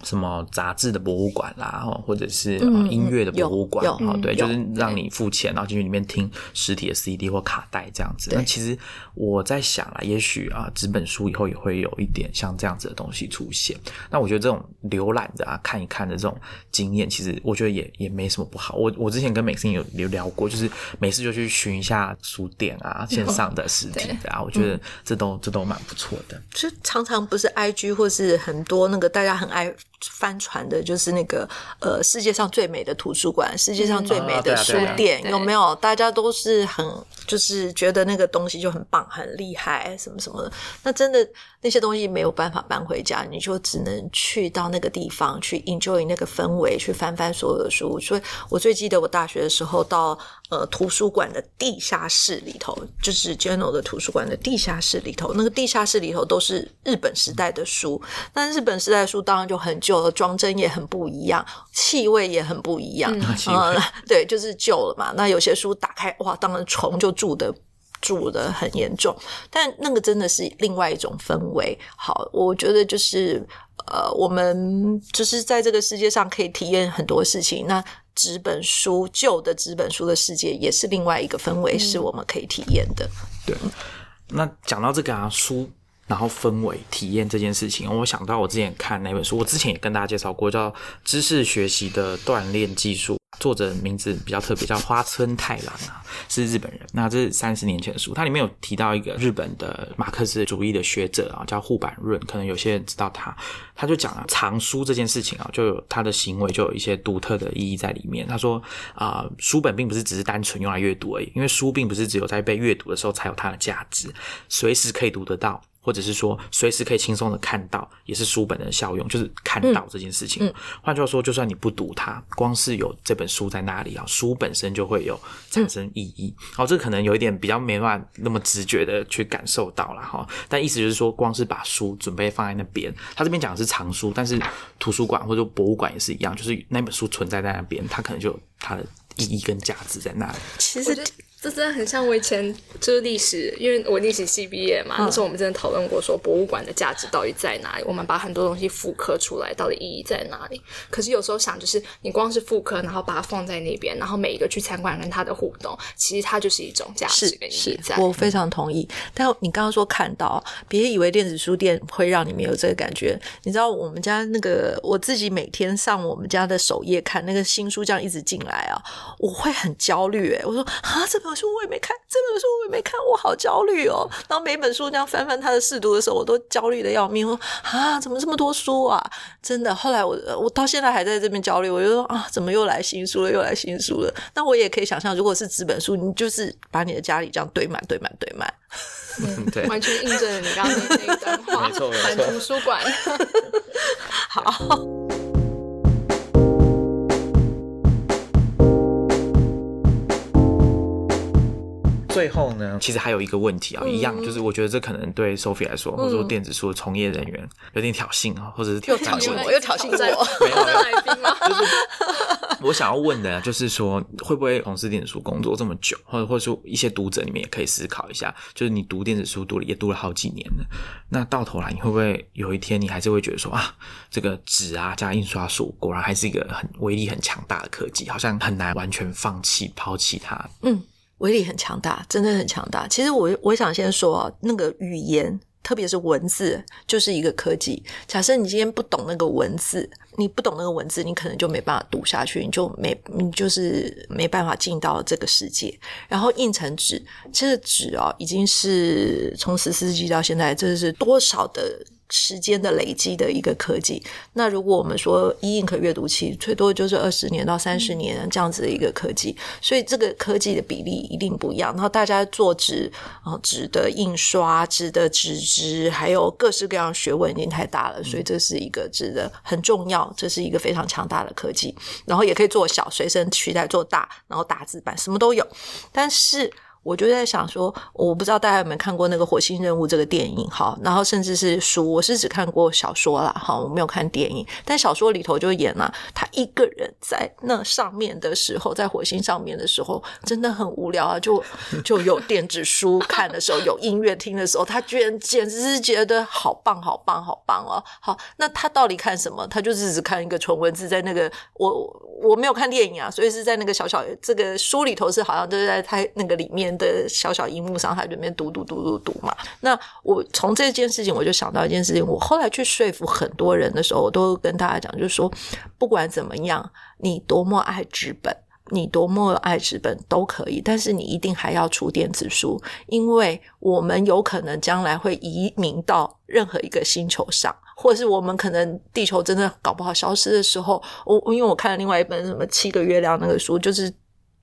什么杂志的博物馆啦，哦或者是、音乐的博物馆有哈、对，就是让你付钱，然后进去里面听实体的 CD 或卡带这样子。那其实我在想啦，也许啊，纸本书以后也会有一点像这样子的东西出现。那我觉得这种浏览的啊，看一看的这种经验，其实我觉得也也没什么不好。我我之前跟美心有有聊过，就是每次就去寻一下书店啊，线上的、实体的啊，我觉得这都这都蛮不错的。就常常不是 IG 或是很多那个大家很爱翻传的，就是那个呃世界上最美的图书馆、世界上最美的书店，对有没有？大家都是很就是觉得那个东西就很棒、很厉害，什么什么的。那真的那些东西没有办法搬回家，你就只能去到那个地方去 enjoy 那个氛围，去翻翻所有的书。所以我最记得我大学的时候到呃图书馆的地下室里头，就是 General 的图书馆的地下室里头，那个地下室里头都是日本时代的书。那日本时代的书当然就很旧了，装帧也很不一样，气味也很不一样。气味呃 对，就是旧了嘛。那有些书打开，哇，当然虫就住的。住的很严重，但那个真的是另外一种氛围。好，我觉得就是呃，我们就是在这个世界上可以体验很多事情。那纸本书，旧的纸本书的世界，也是另外一个氛围，是我们可以体验的。对，那讲到这个啊，书。然后氛围体验这件事情，我想到我之前看那本书，我之前也跟大家介绍过，叫《知识学习的锻炼技术》，作者名字比较特别，叫花村太郎啊，是日本人。那这是三十年前的书，它里面有提到一个日本的马克思主义的学者啊，叫户坂润，可能有些人知道他，他就讲啊，藏书这件事情啊，就有他的行为就有一些独特的意义在里面。他说啊、书本并不是只是单纯用来阅读而已，因为书并不是只有在被阅读的时候才有它的价值，随时可以读得到。或者是说随时可以轻松的看到，也是书本的效用，就是看到这件事情。换句话说，就算你不读它，光是有这本书在那里啊，书本身就会有产生意义。好、这可能有一点比较没办法那么直觉的去感受到了哈。但意思就是说，光是把书准备放在那边，他这边讲的是藏书，但是图书馆或者博物馆也是一样，就是那本书存在在那边，它可能就有它的意义跟价值在那里。其实这真的很像我以前就是历史，因为我历史系毕业嘛，那时候我们真的讨论过说博物馆的价值到底在哪里，我们把很多东西复刻出来，到底意义在哪里？可是有时候想，就是你光是复刻，然后把它放在那边，然后每一个去参观跟它的互动，其实它就是一种价值跟意义是是在。，我非常同意。但你刚刚说看到，别以为电子书店会让你们有这个感觉。你知道我们家那个，我自己每天上我们家的首页看那个新书，这样一直进来啊，我会很焦虑。哎，我说啊，这本书我也没看，这本书我也没看，我好焦虑哦。然后每本书这样翻翻它的试读的时候，我都焦虑的要命。我说啊，怎么这么多书啊？真的。后来我我到现在还在这边焦虑，我就说啊，怎么又来新书了？又来新书了？那我也可以想象，如果是纸本书，你就是把你的家里这样堆满、堆满、堆满。嗯对 完全印证了你刚刚那那一段话。没错没错图书馆，好，最后呢，其实还有一个问题啊，一样就是我觉得这可能对 Sophie 来说，或者说电子书的从业人员有点挑衅啊，或者是挑衅我又挑衅在我没有来宾吗？我想要问的，就是说，会不会从事电子书工作这么久，或者或者说一些读者你们也可以思考一下，就是你读电子书读了也读了好几年了，那到头来你会不会有一天你还是会觉得说啊，这个纸啊加印刷术果然还是一个很威力很强大的科技，好像很难完全放弃抛弃它。威力很强大，真的很强大。其实我我想先说啊，那个语言，特别是文字，就是一个科技。假设你今天不懂那个文字，你不懂那个文字，你可能就没办法读下去，你就没你就是没办法进到这个世界。然后印成纸，这个纸哦，已经是从十四世纪到现在，这是多少的。时间的累积的一个科技。那如果我们说一印可阅读器，最多就是二十年到三十年这样子的一个科技，所以这个科技的比例一定不一样。然后大家做纸啊，纸的印刷、纸的纸质，还有各式各样学问已经太大了，所以这是一个纸的很重要，这是一个非常强大的科技。然后也可以做小，随身取代做大，然后打字版什么都有，但是。我就在想说，我不知道大家有没有看过那个《火星任务》这个电影哈，然后甚至是书，我是只看过小说啦哈，我没有看电影。但小说里头就演了，他一个人在那上面的时候，在火星上面的时候，真的很无聊啊，就 就有电子书看的时候，有音乐听的时候，他居然简直是觉得好棒好棒好棒哦。好，那他到底看什么？他就是只看一个纯文字，在那个我我没有看电影啊，所以是在那个小小这个书里头是好像就是在他那个里面。的小小荧幕上，他里面读读读读读嘛。那我从这件事情，我就想到一件事情。我后来去说服很多人的时候，我都跟大家讲，就是说，不管怎么样，你多么爱纸本，你多么爱纸本都可以，但是你一定还要出电子书，因为我们有可能将来会移民到任何一个星球上，或者是我们可能地球真的搞不好消失的时候，我因为我看了另外一本什么七个月亮那个书，就是。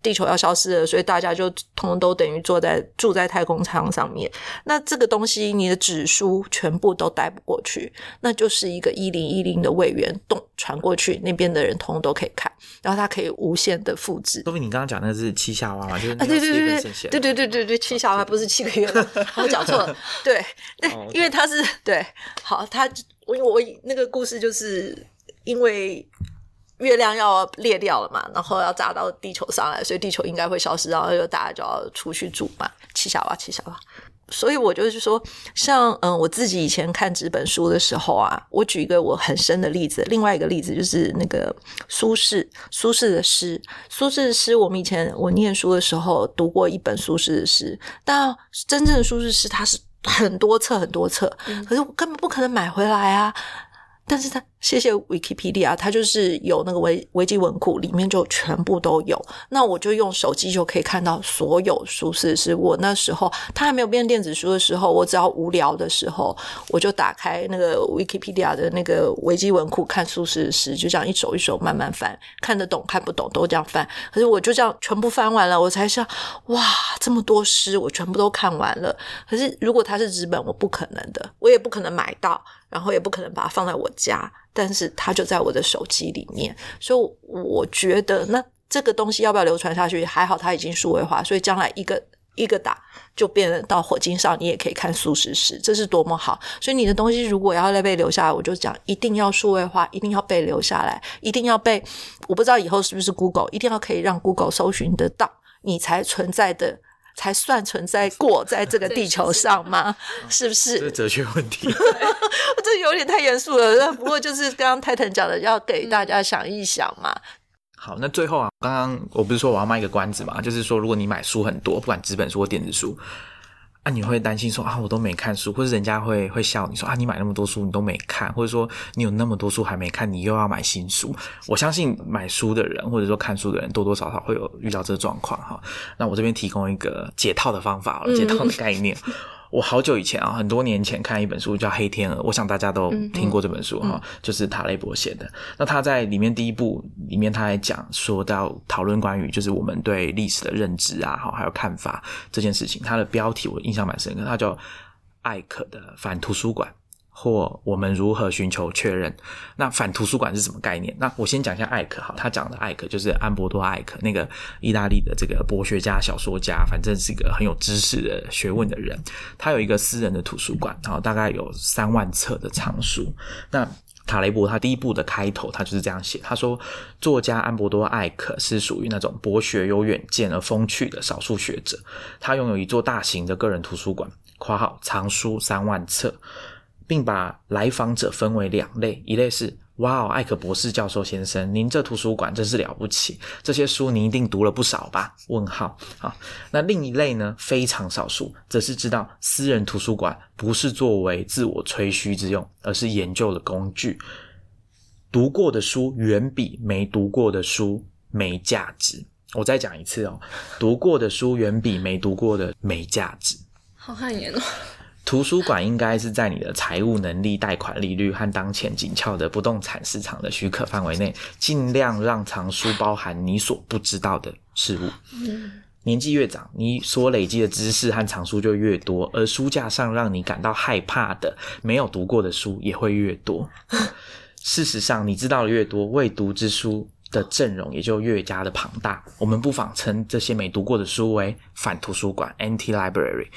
地球要消失了，所以大家就通通都等于坐在住在太空舱上面。那这个东西，你的纸书全部都带不过去，那就是一个一零一零的位元动传过去，那边的人通通都可以看，然后它可以无限的复制。说明你刚刚讲那是七下娃嘛？就是啊，对对对对对对对对对，七下娃不是七个月了，我讲错了。对，那因为它是对，好，它我我那个故事就是因为。月亮要裂掉了嘛，然后要砸到地球上来，所以地球应该会消失，然后就大家就要出去住嘛，七小娃，七小娃。所以我就是说，像嗯，我自己以前看纸本书的时候啊，我举一个我很深的例子，另外一个例子就是那个苏轼，苏轼的诗，苏轼的诗，我们以前我念书的时候读过一本苏轼的诗，但真正的苏轼诗，它是很多册很多册，可是我根本不可能买回来啊。但是他谢谢 Wikipedia，他就是有那个维维基文库，里面就全部都有。那我就用手机就可以看到所有书是是我那时候他还没有变电子书的时候，我只要无聊的时候，我就打开那个 Wikipedia 的那个维基文库看书是诗，就这样一手一手慢慢翻，看得懂看不懂都这样翻。可是我就这样全部翻完了，我才想哇，这么多诗我全部都看完了。可是如果它是纸本，我不可能的，我也不可能买到。然后也不可能把它放在我家，但是它就在我的手机里面，所以我觉得那这个东西要不要流传下去？还好它已经数位化，所以将来一个一个打就变到火星上，你也可以看数十史，这是多么好！所以你的东西如果要被留下来，我就讲一定要数位化，一定要被留下来，一定要被我不知道以后是不是 Google，一定要可以让 Google 搜寻得到，你才存在的。才算存在 过在这个地球上吗？是不是？这哲学问题，这有点太严肃了。不过就是刚刚泰腾讲的，要给大家想一想嘛。好，那最后啊，刚刚我不是说我要卖一个关子嘛？就是说，如果你买书很多，不管纸本书或电子书。啊，你会担心说啊，我都没看书，或者人家会会笑你说啊，你买那么多书你都没看，或者说你有那么多书还没看，你又要买新书。我相信买书的人或者说看书的人多多少少会有遇到这个状况哈。那我这边提供一个解套的方法解套的概念。我好久以前啊，很多年前看一本书叫《黑天鹅》，我想大家都听过这本书哈，就是塔雷伯写的。那他在里面第一部里面，他还讲说到讨论关于就是我们对历史的认知啊，哈，还有看法这件事情。他的标题我印象蛮深刻，他叫《艾可的反图书馆》。或我们如何寻求确认？那反图书馆是什么概念？那我先讲一下艾克哈，他讲的艾克就是安博多艾克，那个意大利的这个博学家、小说家，反正是一个很有知识的学问的人。他有一个私人的图书馆，然后大概有三万册的藏书。那塔雷伯他第一部的开头，他就是这样写：他说，作家安博多艾克是属于那种博学有远见而风趣的少数学者。他拥有一座大型的个人图书馆（括号藏书三万册）。并把来访者分为两类，一类是哇哦，艾克博士教授先生，您这图书馆真是了不起，这些书您一定读了不少吧？问号啊。那另一类呢，非常少数，则是知道私人图书馆不是作为自我吹嘘之用，而是研究的工具。读过的书远比没读过的书没价值。我再讲一次哦，读过的书远比没读过的没价值。好汗颜哦。图书馆应该是在你的财务能力、贷款利率和当前紧俏的不动产市场的许可范围内，尽量让藏书包含你所不知道的事物。年纪越长，你所累积的知识和藏书就越多，而书架上让你感到害怕的、没有读过的书也会越多。事实上，你知道的越多，未读之书的阵容也就越加的庞大。我们不妨称这些没读过的书为反图书馆 （anti library）。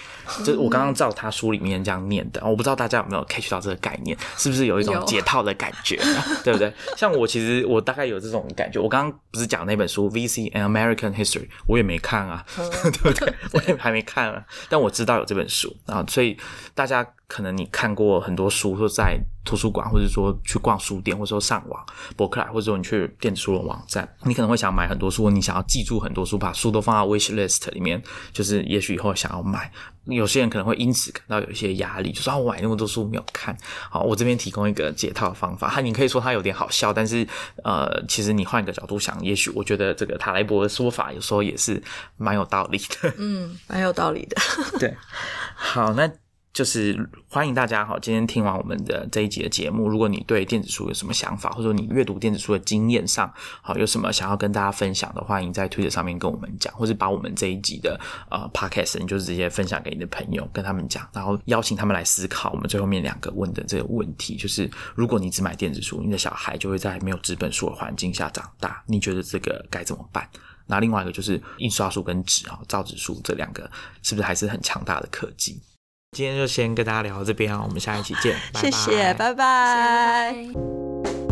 这我刚刚照他书里面这样念的，我不知道大家有没有 catch 到这个概念，是不是有一种解套的感觉，对不对？像我其实我大概有这种感觉。我刚刚不是讲那本书《V.C. and American History》，我也没看啊，对不对？我也还没看啊，但我知道有这本书啊，所以大家可能你看过很多书，或在图书馆，或者说去逛书店，或者说上网博客来，或者说你去电子书的网站，你可能会想买很多书，你想要记住很多书，把书都放到 wish list 里面，就是也许以后想要买。有些人可能会因此感到有一些压力，就说啊，我买那么多书没有看。好，我这边提供一个解套的方法，哈，你可以说它有点好笑，但是呃，其实你换一个角度想，也许我觉得这个塔莱伯的说法有时候也是蛮有道理的。嗯，蛮有道理的。对，好，那就是欢迎大家哈，今天听完我们的这一集的节目，如果你对电子书有什么想法，或者说你阅读电子书的经验上，好有什么想要跟大家分享的，欢迎在推特上面跟我们讲，或者把我们这一集的呃 podcast 你就直接分享给你的朋友，跟他们讲，然后邀请他们来思考我们最后面两个问的这个问题，就是如果你只买电子书，你的小孩就会在没有纸本书的环境下长大，你觉得这个该怎么办？那另外一个就是印刷术跟纸啊，造纸术这两个是不是还是很强大的科技？今天就先跟大家聊到这边啊，我们下一期见，拜拜谢谢，拜拜。拜拜